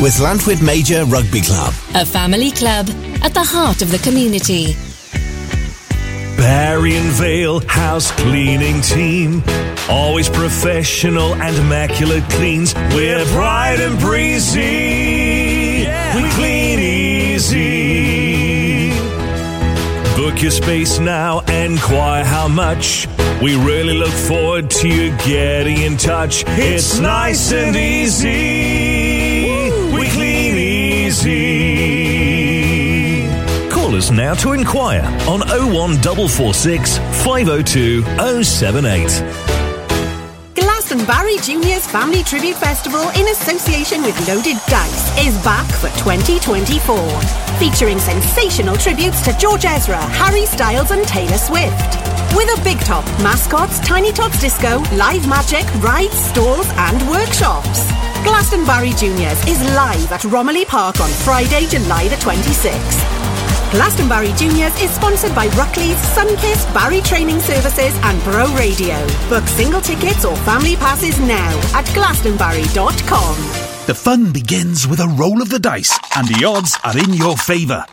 with Llantwit Major Rugby Club. A family club at the heart of the community. Barry and Vale House Cleaning Team. Always professional and immaculate cleans. We're bright and breezy. We clean easy. Book your space now, and enquire how much. We really look forward to you getting in touch. It's nice and easy. Now to inquire on 01446 502 078. Glastonbarry Juniors Family Tribute Festival in association with Loaded Dice is back for 2024. Featuring sensational tributes to George Ezra, Harry Styles and Taylor Swift. With a big top, mascots, Tiny Tots Disco, live magic, rides, stalls and workshops. Glastonbarry Juniors is live at Romilly Park on Friday, July the 26th. Glastonbarry Juniors is sponsored by Ruckley's, Sunkist, Barry Training Services and Bro Radio. Book single tickets or family passes now at glastonbarry.com. The fun begins with a roll of the dice, and the odds are in your favour.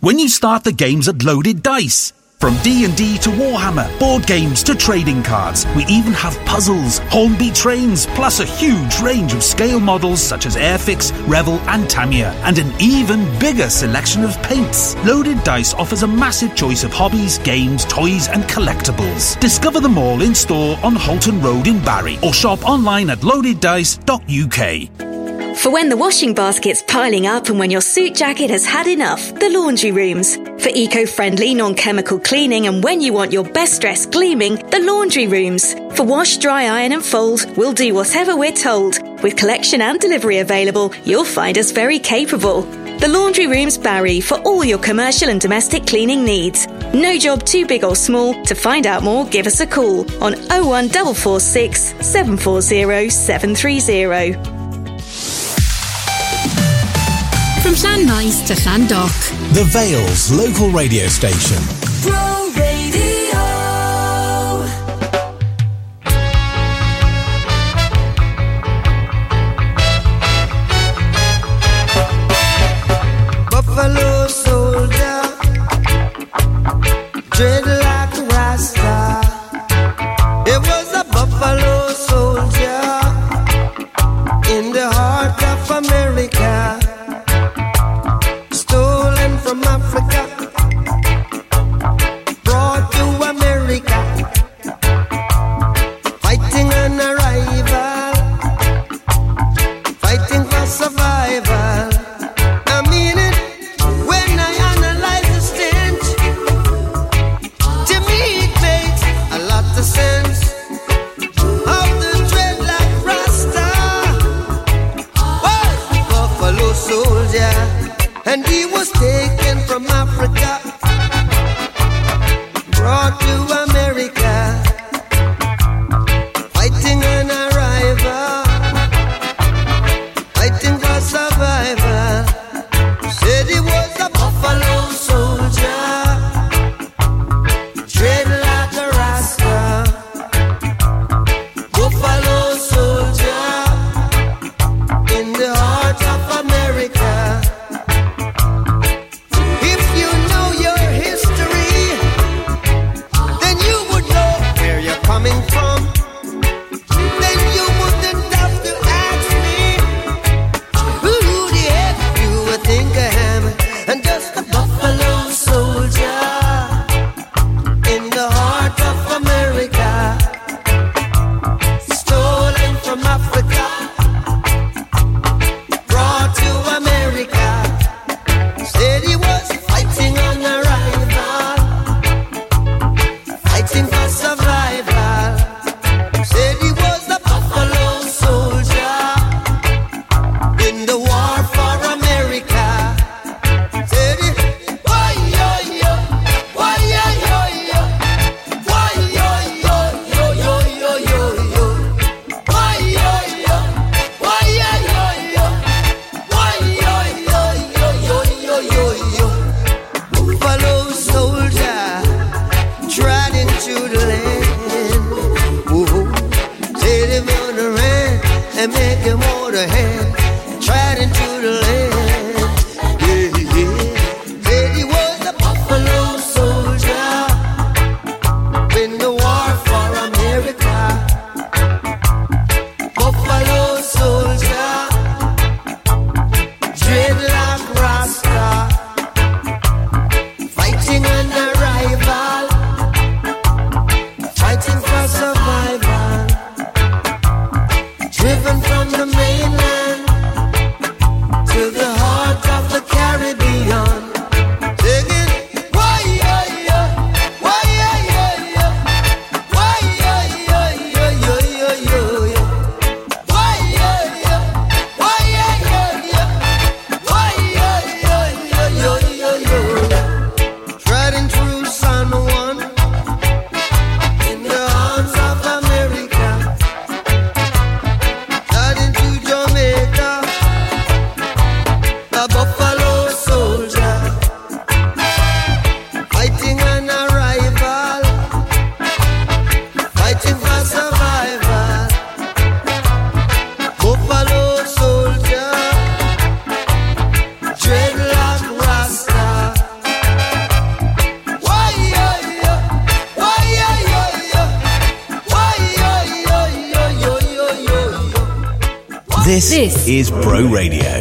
When you start the games at Loaded Dice. From D&D to Warhammer, board games to trading cards, we even have puzzles, Hornby trains, plus a huge range of scale models such as Airfix, Revell and Tamiya, and an even bigger selection of paints. Loaded Dice offers a massive choice of hobbies, games, toys and collectibles. Discover them all in store on Holton Road in Barry or shop online at loadeddice.uk. For when the washing basket's piling up and when your suit jacket has had enough, the laundry rooms. For eco-friendly, non-chemical cleaning and when you want your best dress gleaming, the laundry rooms. For wash, dry, iron and fold, we'll do whatever we're told. With collection and delivery available, you'll find us very capable. The Laundry Rooms Barry for all your commercial and domestic cleaning needs. No job too big or small. To find out more, give us a call on 01446 740 730. From Llanmaes to Llandoch. The Vale's local radio station. Bro Radio. Buffalo soldier, dreadlock This, is Bro Radio.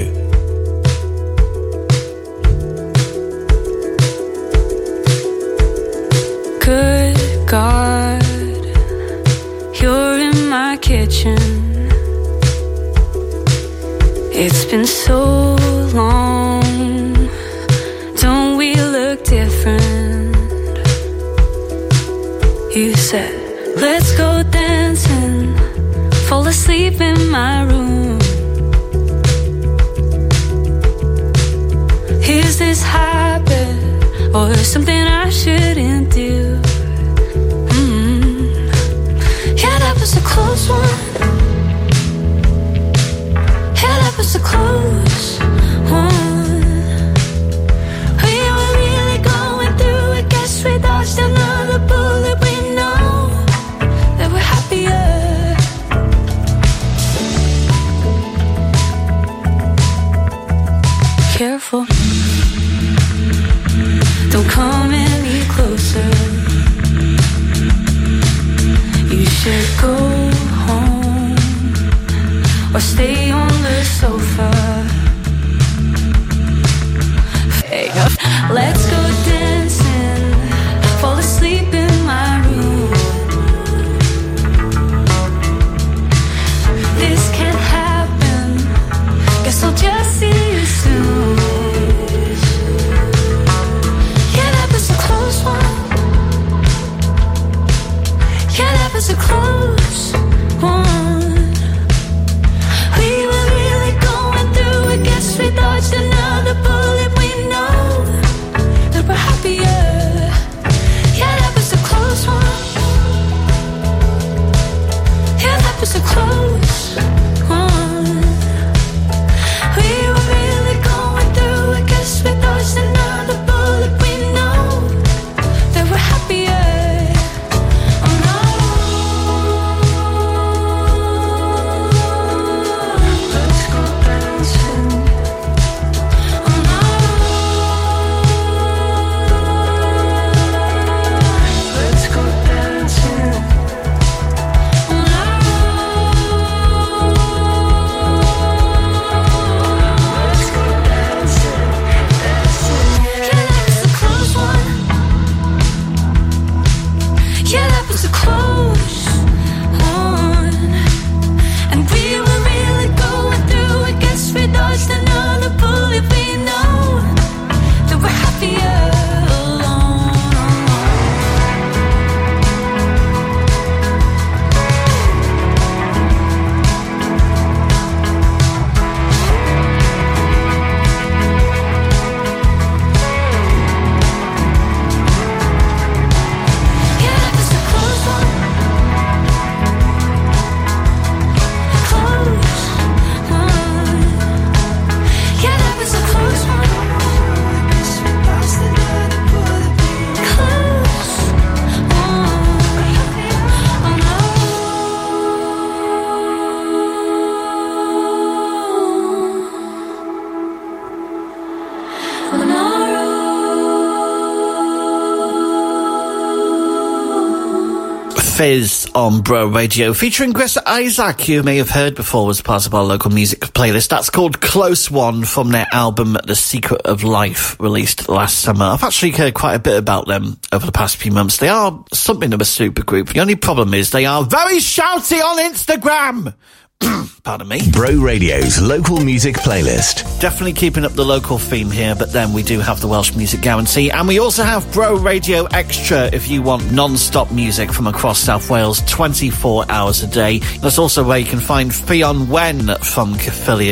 Fizz on Bro Radio featuring Chris Isaac, you may have heard before was part of our local music playlist. That's called Close One from their album The Secret of Life, released last summer. I've actually heard quite a bit about them over the past few months. They are something of a supergroup. The only problem is they are very shouty on Instagram. (coughs) Pardon me. Bro Radio's local music playlist. Definitely keeping up the local theme here, but then we do have the Welsh Music Guarantee, and we also have Bro Radio Extra if you want non-stop music from across South Wales 24 hours a day. That's also where you can find Fionn Wen from Caerphilly,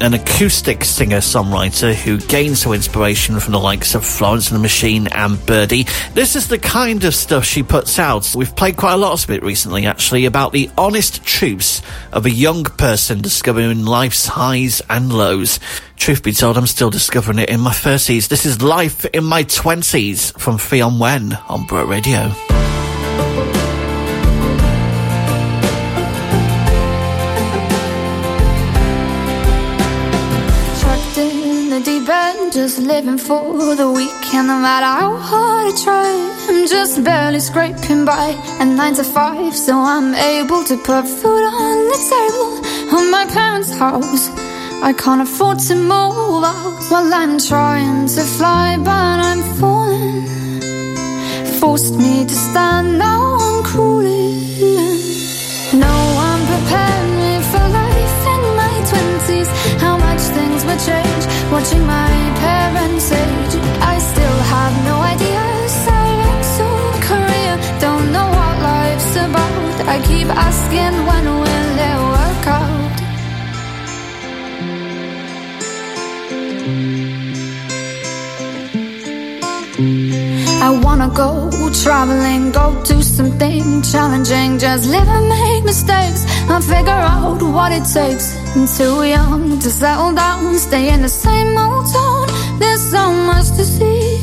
an acoustic singer-songwriter who gains her inspiration from the likes of Florence and the Machine and Birdy. This is the kind of stuff she puts out. We've played quite a lot of it recently, actually, about the honest truths of a young person discovering life's highs and lows. Truth be told, I'm still discovering it in my 30s. This is Life in My 20s from Fionn Wen on Bro Radio. Just living for the weekend. No matter how hard I try, I'm just barely scraping by. And nine to five, so I'm able to put food on the table of my parents' house. I can't afford to move out while I'm trying to fly, but I'm falling. Forced me to stand, now I'm cruising. No one prepared watching my parents age. I still have no idea. Silence or career, don't know what life's about. I keep asking when will I wanna go traveling, go do something challenging. Just live and make mistakes and figure out what it takes. I'm too young to settle down, stay in the same old zone. There's so much to see.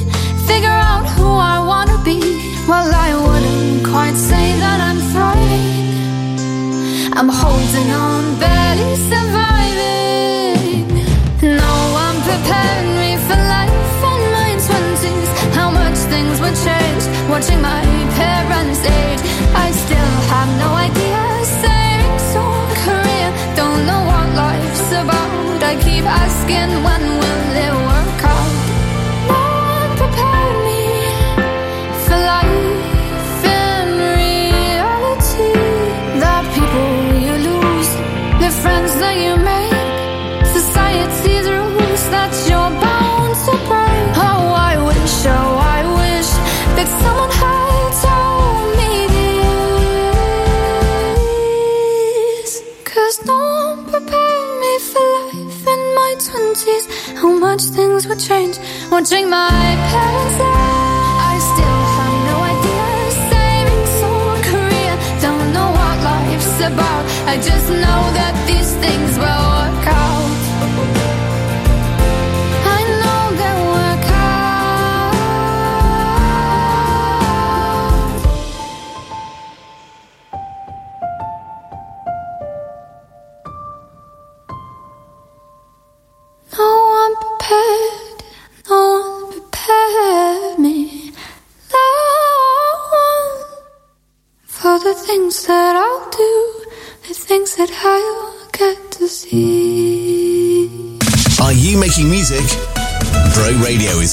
Figure out who I wanna be. Well, I wouldn't quite say that I'm thriving. I'm holding on, barely surviving. Watching my parents age. I still have no idea. Savings or career, don't know what life's about. I keep asking when will How much things would change watching my parents age. I still have no idea. Savings or career, don't know what life's about. I just know that these things will work out.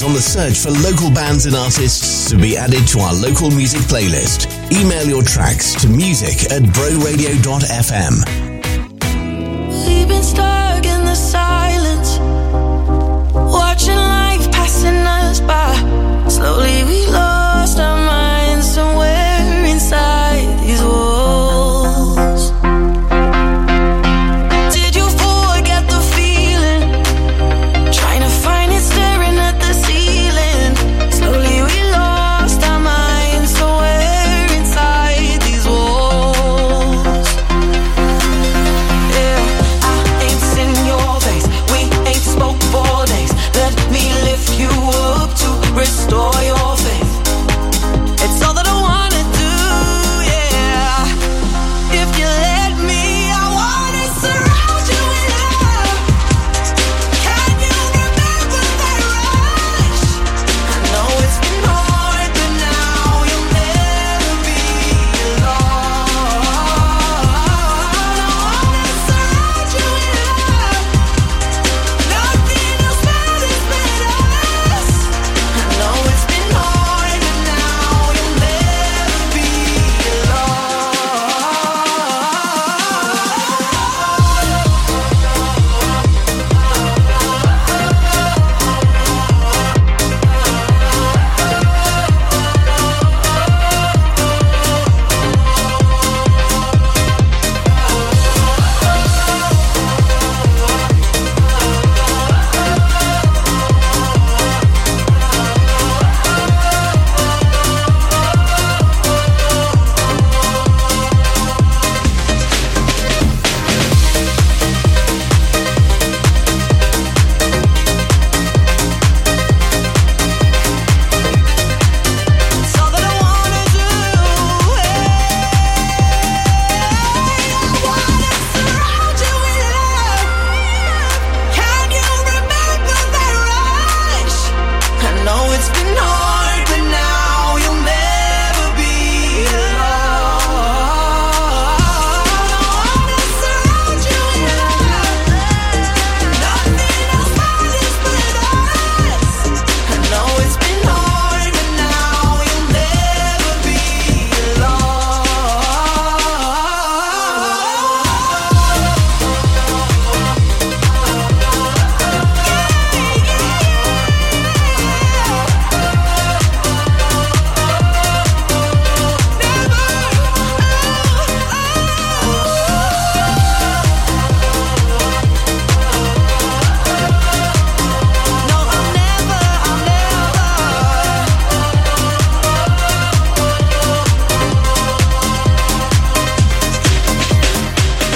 On the search for local bands and artists to be added to our local music playlist. Email your tracks to music at broradio.fm.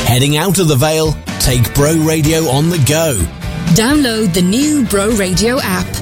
Heading out of the Vale, take Bro Radio on the go. Download the new Bro Radio app.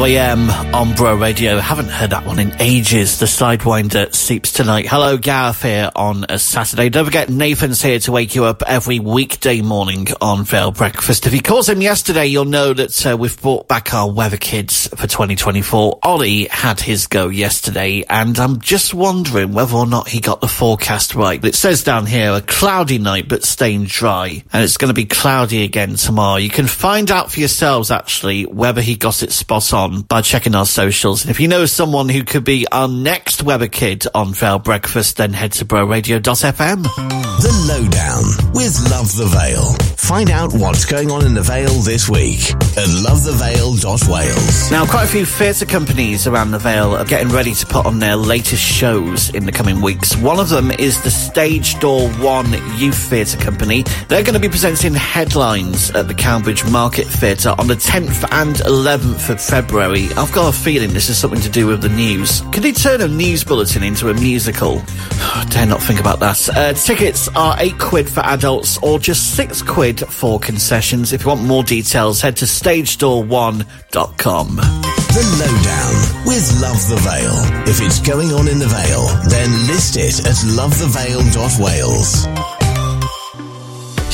REM on Bro Radio. Haven't heard that one in ages. The Sidewinder Sleeps Tonight. Hello, Gareth here on a Saturday. Don't forget, Nathan's here to wake you up every weekday morning on Vale Breakfast. If he calls him yesterday, you'll know that uh, we've brought back our weather kids for 2024. Ollie had his go yesterday, and I'm just wondering whether or not he got the forecast right. It says down here a cloudy night, but staying dry, and it's going to be cloudy again tomorrow. You can find out for yourselves, actually, whether he got it spot on on by checking our socials. And if you know someone who could be our next Weather Kid on Vale Breakfast, then head to broradio.fm. The Lowdown with Love the Vale. Find out what's going on in the Vale this week at lovethevale.wales. Now, quite a few theatre companies around the Vale are getting ready to put on their latest shows in the coming weeks. One of them is the Stage Door One Youth Theatre Company. They're going to be presenting headlines at the Cambridge Market Theatre on the 10th and 11th of February. I've got a feeling this is something to do with the news. Can they turn a news bulletin into a musical? (sighs) I dare not think about that. Uh, tickets are 8 quid for adults or just 6 quid for concessions. If you want more details, head to stagedoor1.com. The Lowdown with Love the Vale. If it's going on in the Vale, then list it at lovethevale.wales.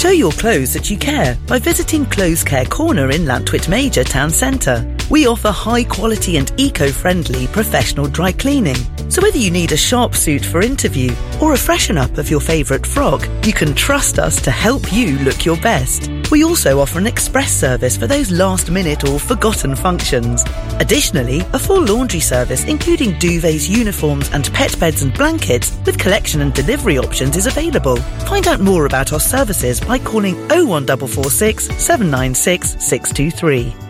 Show your clothes that you care by visiting Clothes Care Corner in Llantwit Major Town Centre. We offer high quality and eco-friendly professional dry cleaning. So whether you need a sharp suit for interview or a freshen up of your favourite frog, you can trust us to help you look your best. We also offer an express service for those last minute or forgotten functions. Additionally, a full laundry service including duvets, uniforms and pet beds and blankets with collection and delivery options is available. Find out more about our services by calling 01446 796 623.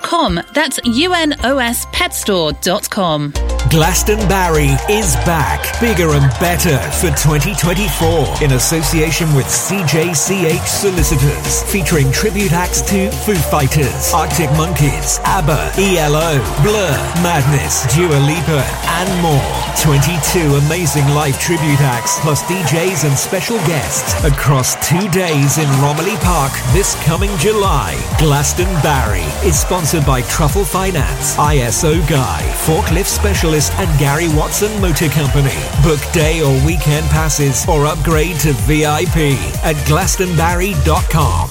That's unospetstore.com. Glastonbarry is back, bigger and better for 2024 in association with CJCH Solicitors, featuring tribute acts to Foo Fighters, Arctic Monkeys, ABBA, ELO, Blur, Madness, Dua Lipa, and more. 22 amazing live tribute acts, plus DJs and special guests across two days in Romilly Park this coming July. Glastonbarry is sponsored by Truffle Finance, ISO Guy, Forklift Specialist, and Gary Watson Motor Company. Book day or weekend passes or upgrade to VIP at glastonbarry.com.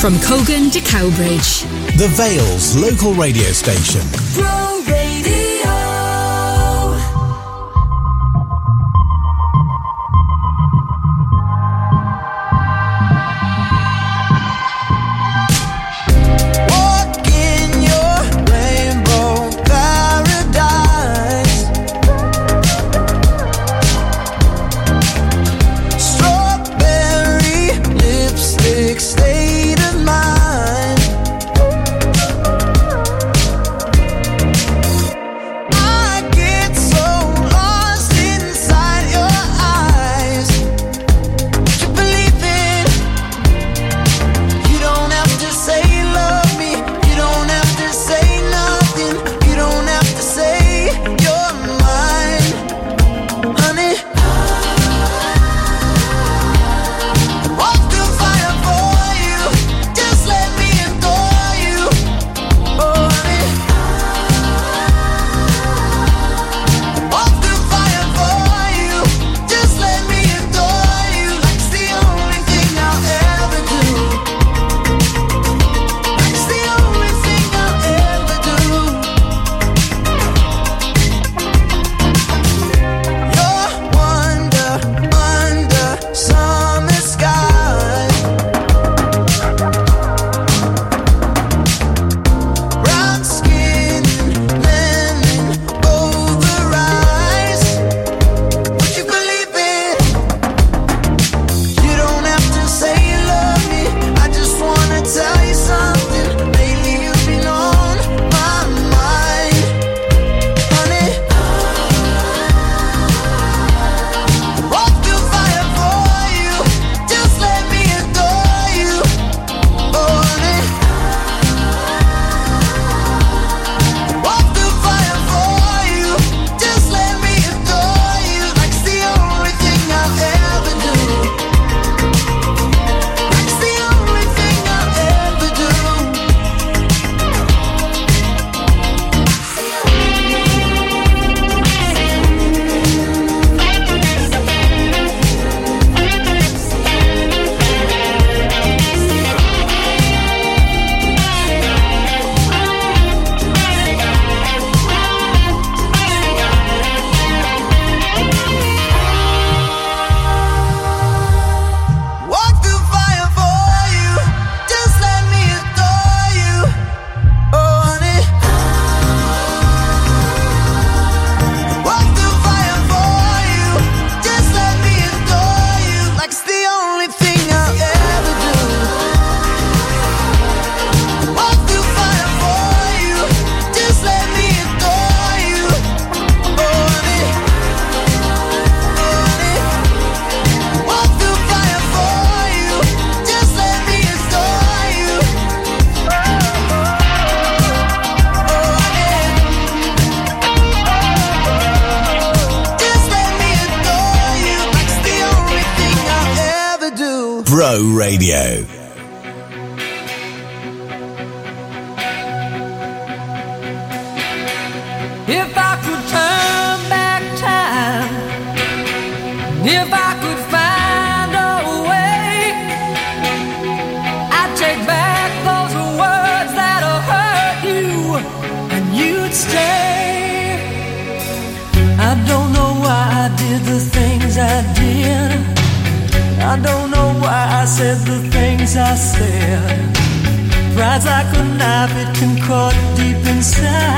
From Cogan to Cowbridge. The Vale's local radio station. Bro deep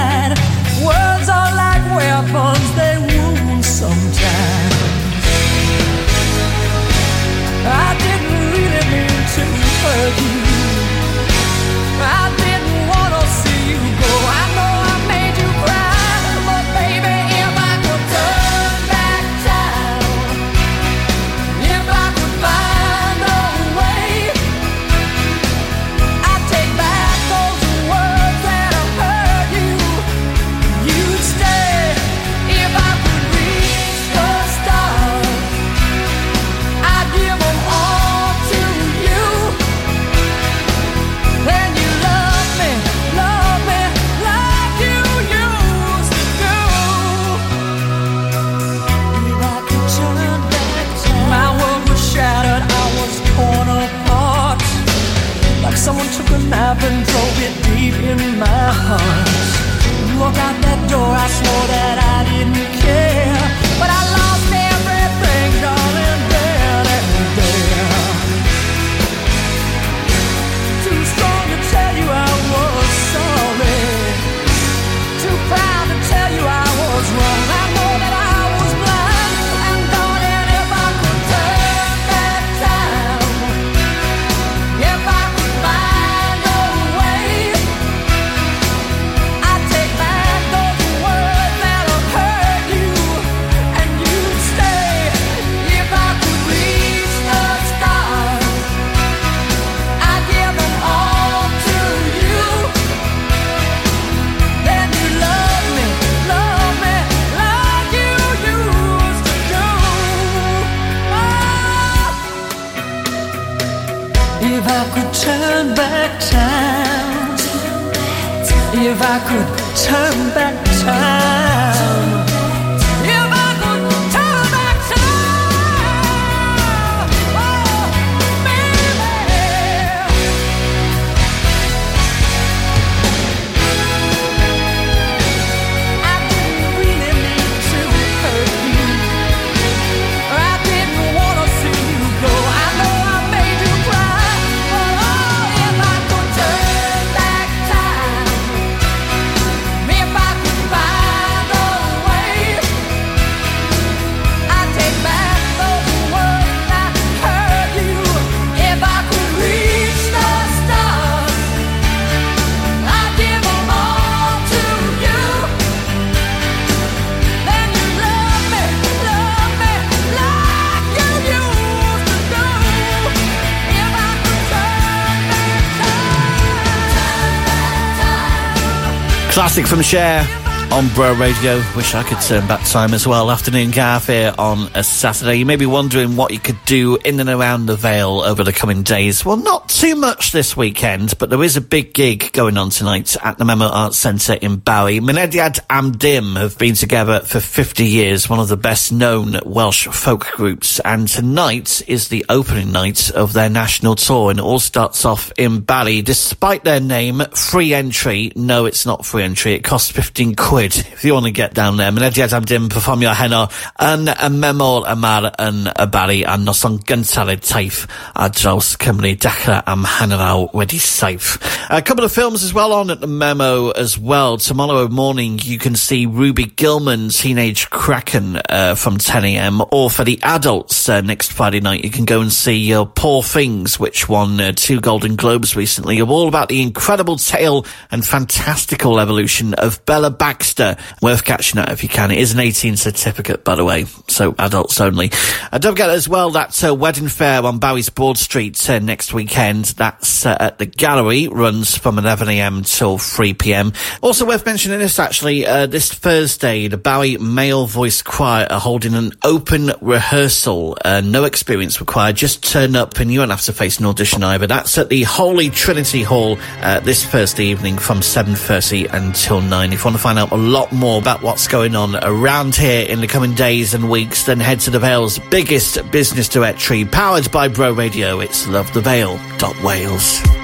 Classic from Cher on Bro Radio. Wish I could turn back time as well. Afternoon Gaff here on a Saturday. You may be wondering what you could do in and around the Vale over the coming days. Well, not too much this weekend, but there is a big gig going on tonight at the Memo Arts Centre in Barry. Mynediad Am Ddim have been together for 50 years, one of the best known Welsh folk groups, and tonight is the opening night of their national tour, and it all starts off in Barry. Despite their name, free entry. No, it's not free entry. It costs 15 quid if you want to get down there. Mynediad Am Ddim perfformio heno yn y memol yma yn y Bally a noson gyntaled taith a draws Cymru dechrau am handing out ready safe. A couple of films as well on at the memo as well. Tomorrow morning you can see Ruby Gillman, Teenage Kraken uh, from 10am, or for the adults uh, next Friday night you can go and see uh, Poor Things, which won uh, two Golden Globes recently, all about the incredible tale and fantastical evolution of Bella Baxter. Worth catching that if you can. It is an 18 certificate, by the way, so adults only. don't forget as well that uh, Wedding Fair on Bowie's Broad Street uh, next weekend that's uh, at the gallery, runs from 11am till 3pm. Also worth mentioning this actually, uh, this Thursday, the Barry Male Voice Choir are holding an open rehearsal. Uh, no experience required, just turn up and you won't have to face an audition either. That's at the Holy Trinity Hall uh, this Thursday evening from 7.30 until 9. If you want to find out a lot more about what's going on around here in the coming days and weeks, then head to the Vale's biggest business directory powered by Bro Radio. It's lovethevale.com. Wales.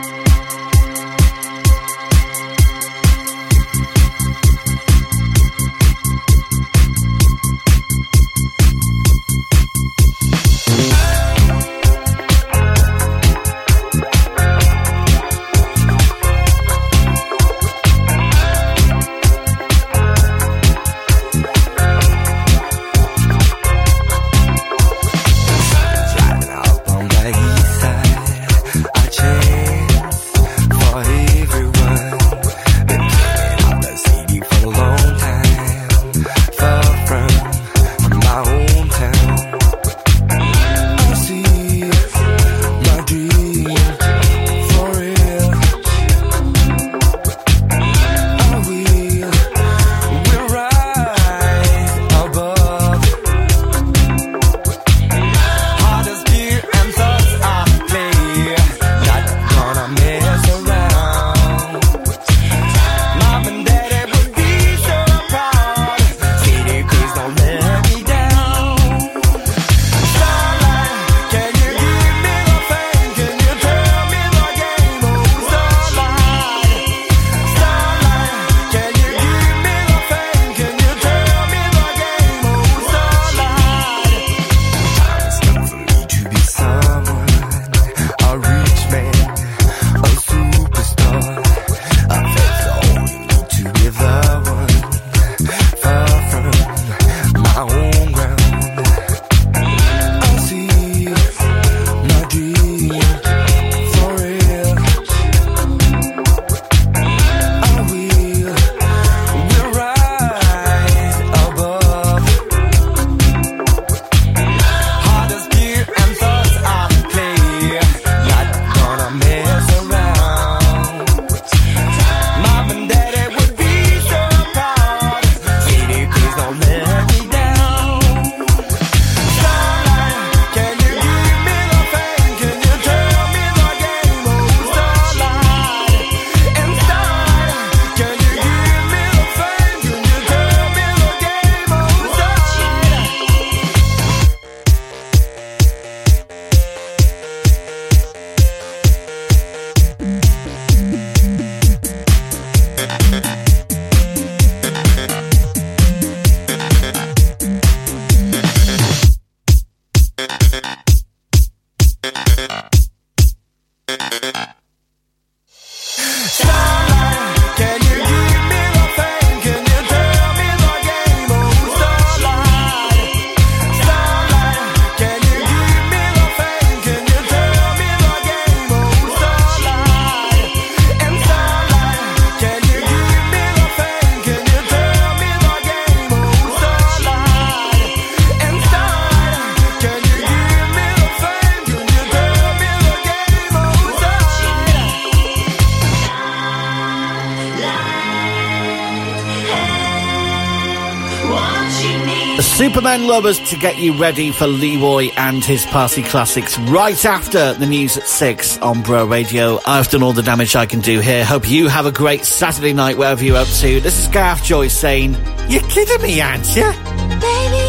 men lovers to get you ready for Leroy and his party classics right after the news at six on Bro Radio. I've done all the damage I can do here. Hope you have a great Saturday night wherever you're up to. This is Garth Joy saying, "You're kidding me, aren't you?" Baby.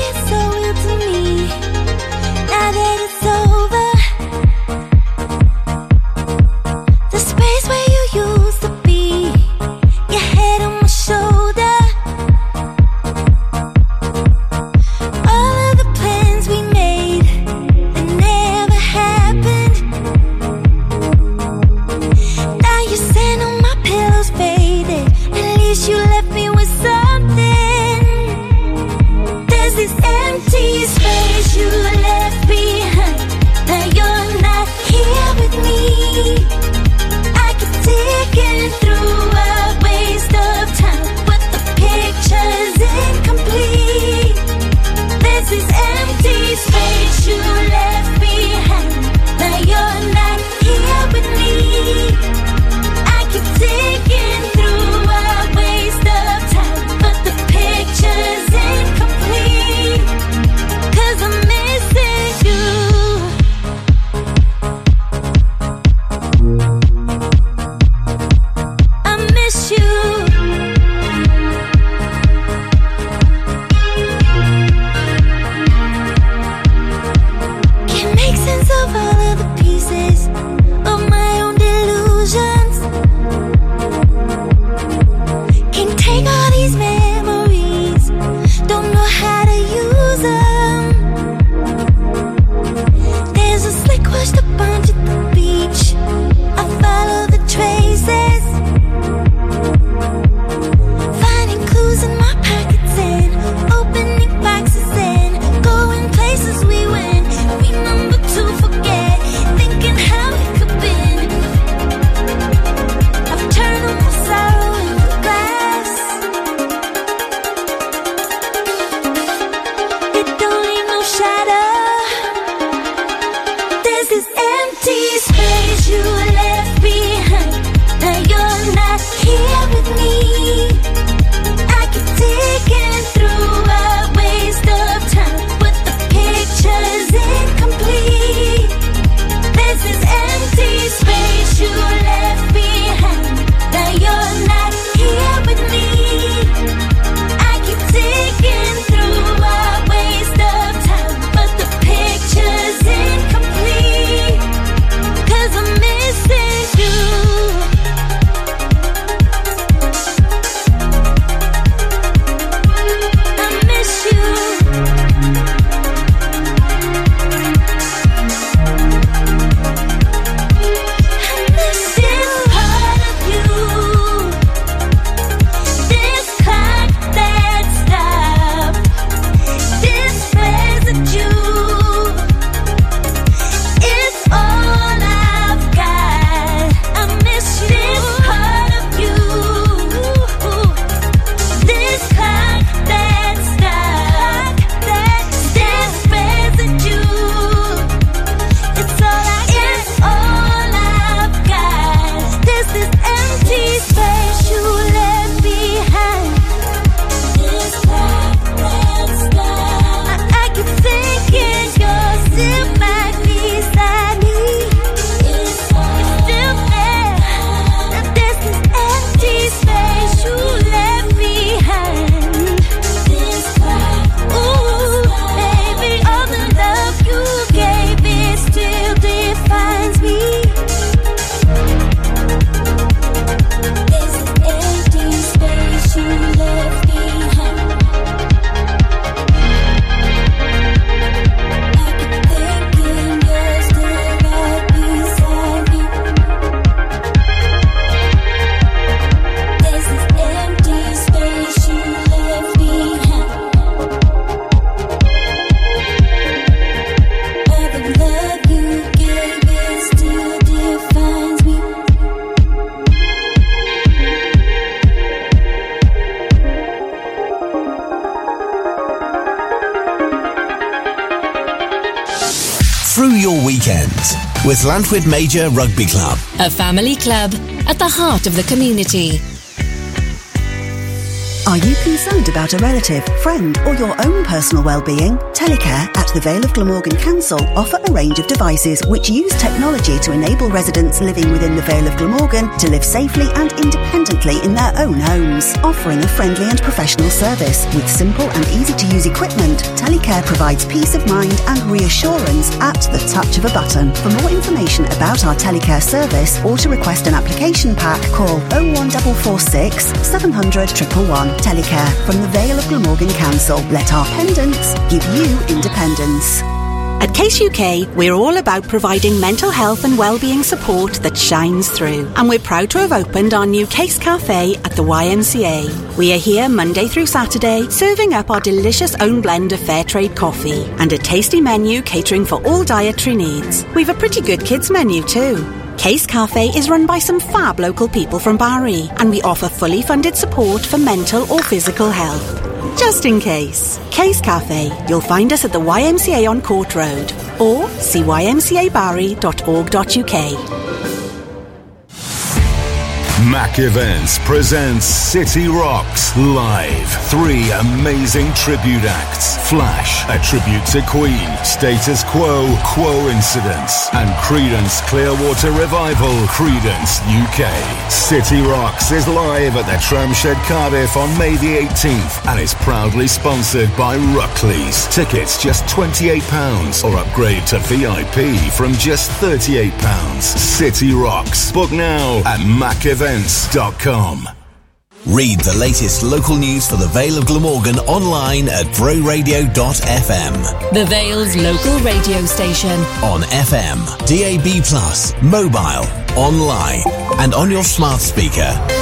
With Major Rugby Club. A family club at the heart of the community. Are you concerned about a relative, friend, or your own personal well-being? Telecare at the Vale of Glamorgan Council offer a range of devices which use technology to enable residents living within the Vale of Glamorgan to live safely and independently in their own homes. Offering a friendly and professional service with simple and easy-to-use equipment, Telecare provides peace of mind and reassurance at the touch of a button. For more information about our Telecare service or to request an application pack, call 01446 700 111. Telecare from the Vale of Glamorgan Council. Let our pendants give you independence. At Case UK, we're all about providing mental health and well-being support that shines through. And we're proud to have opened our new Case Cafe at the YMCA. We are here Monday through Saturday, serving up our delicious own blend of fair trade coffee and a tasty menu catering for all dietary needs. We've a pretty good kids menu too. Case Cafe is run by some fab local people from Barry, and we offer fully funded support for mental or physical health. Just in case. Case Cafe. You'll find us at the YMCA on Court Road or cymcabarry.org.uk. Mac Events presents City Rocks live. Three amazing tribute acts. Flash, a tribute to Queen, Status Quo, Quo Incidents, and Creedence Clearwater Revival, Creedence UK. City Rocks is live at the Tramshed Cardiff on May the 18th and is proudly sponsored by Ruckleys. Tickets just £28 or upgrade to VIP from just £38. City Rocks. Book now at Read the latest local news for the Vale of Glamorgan online at broradio.fm. The Vale's local radio station. On FM, DAB+, mobile, online, and on your smart speaker.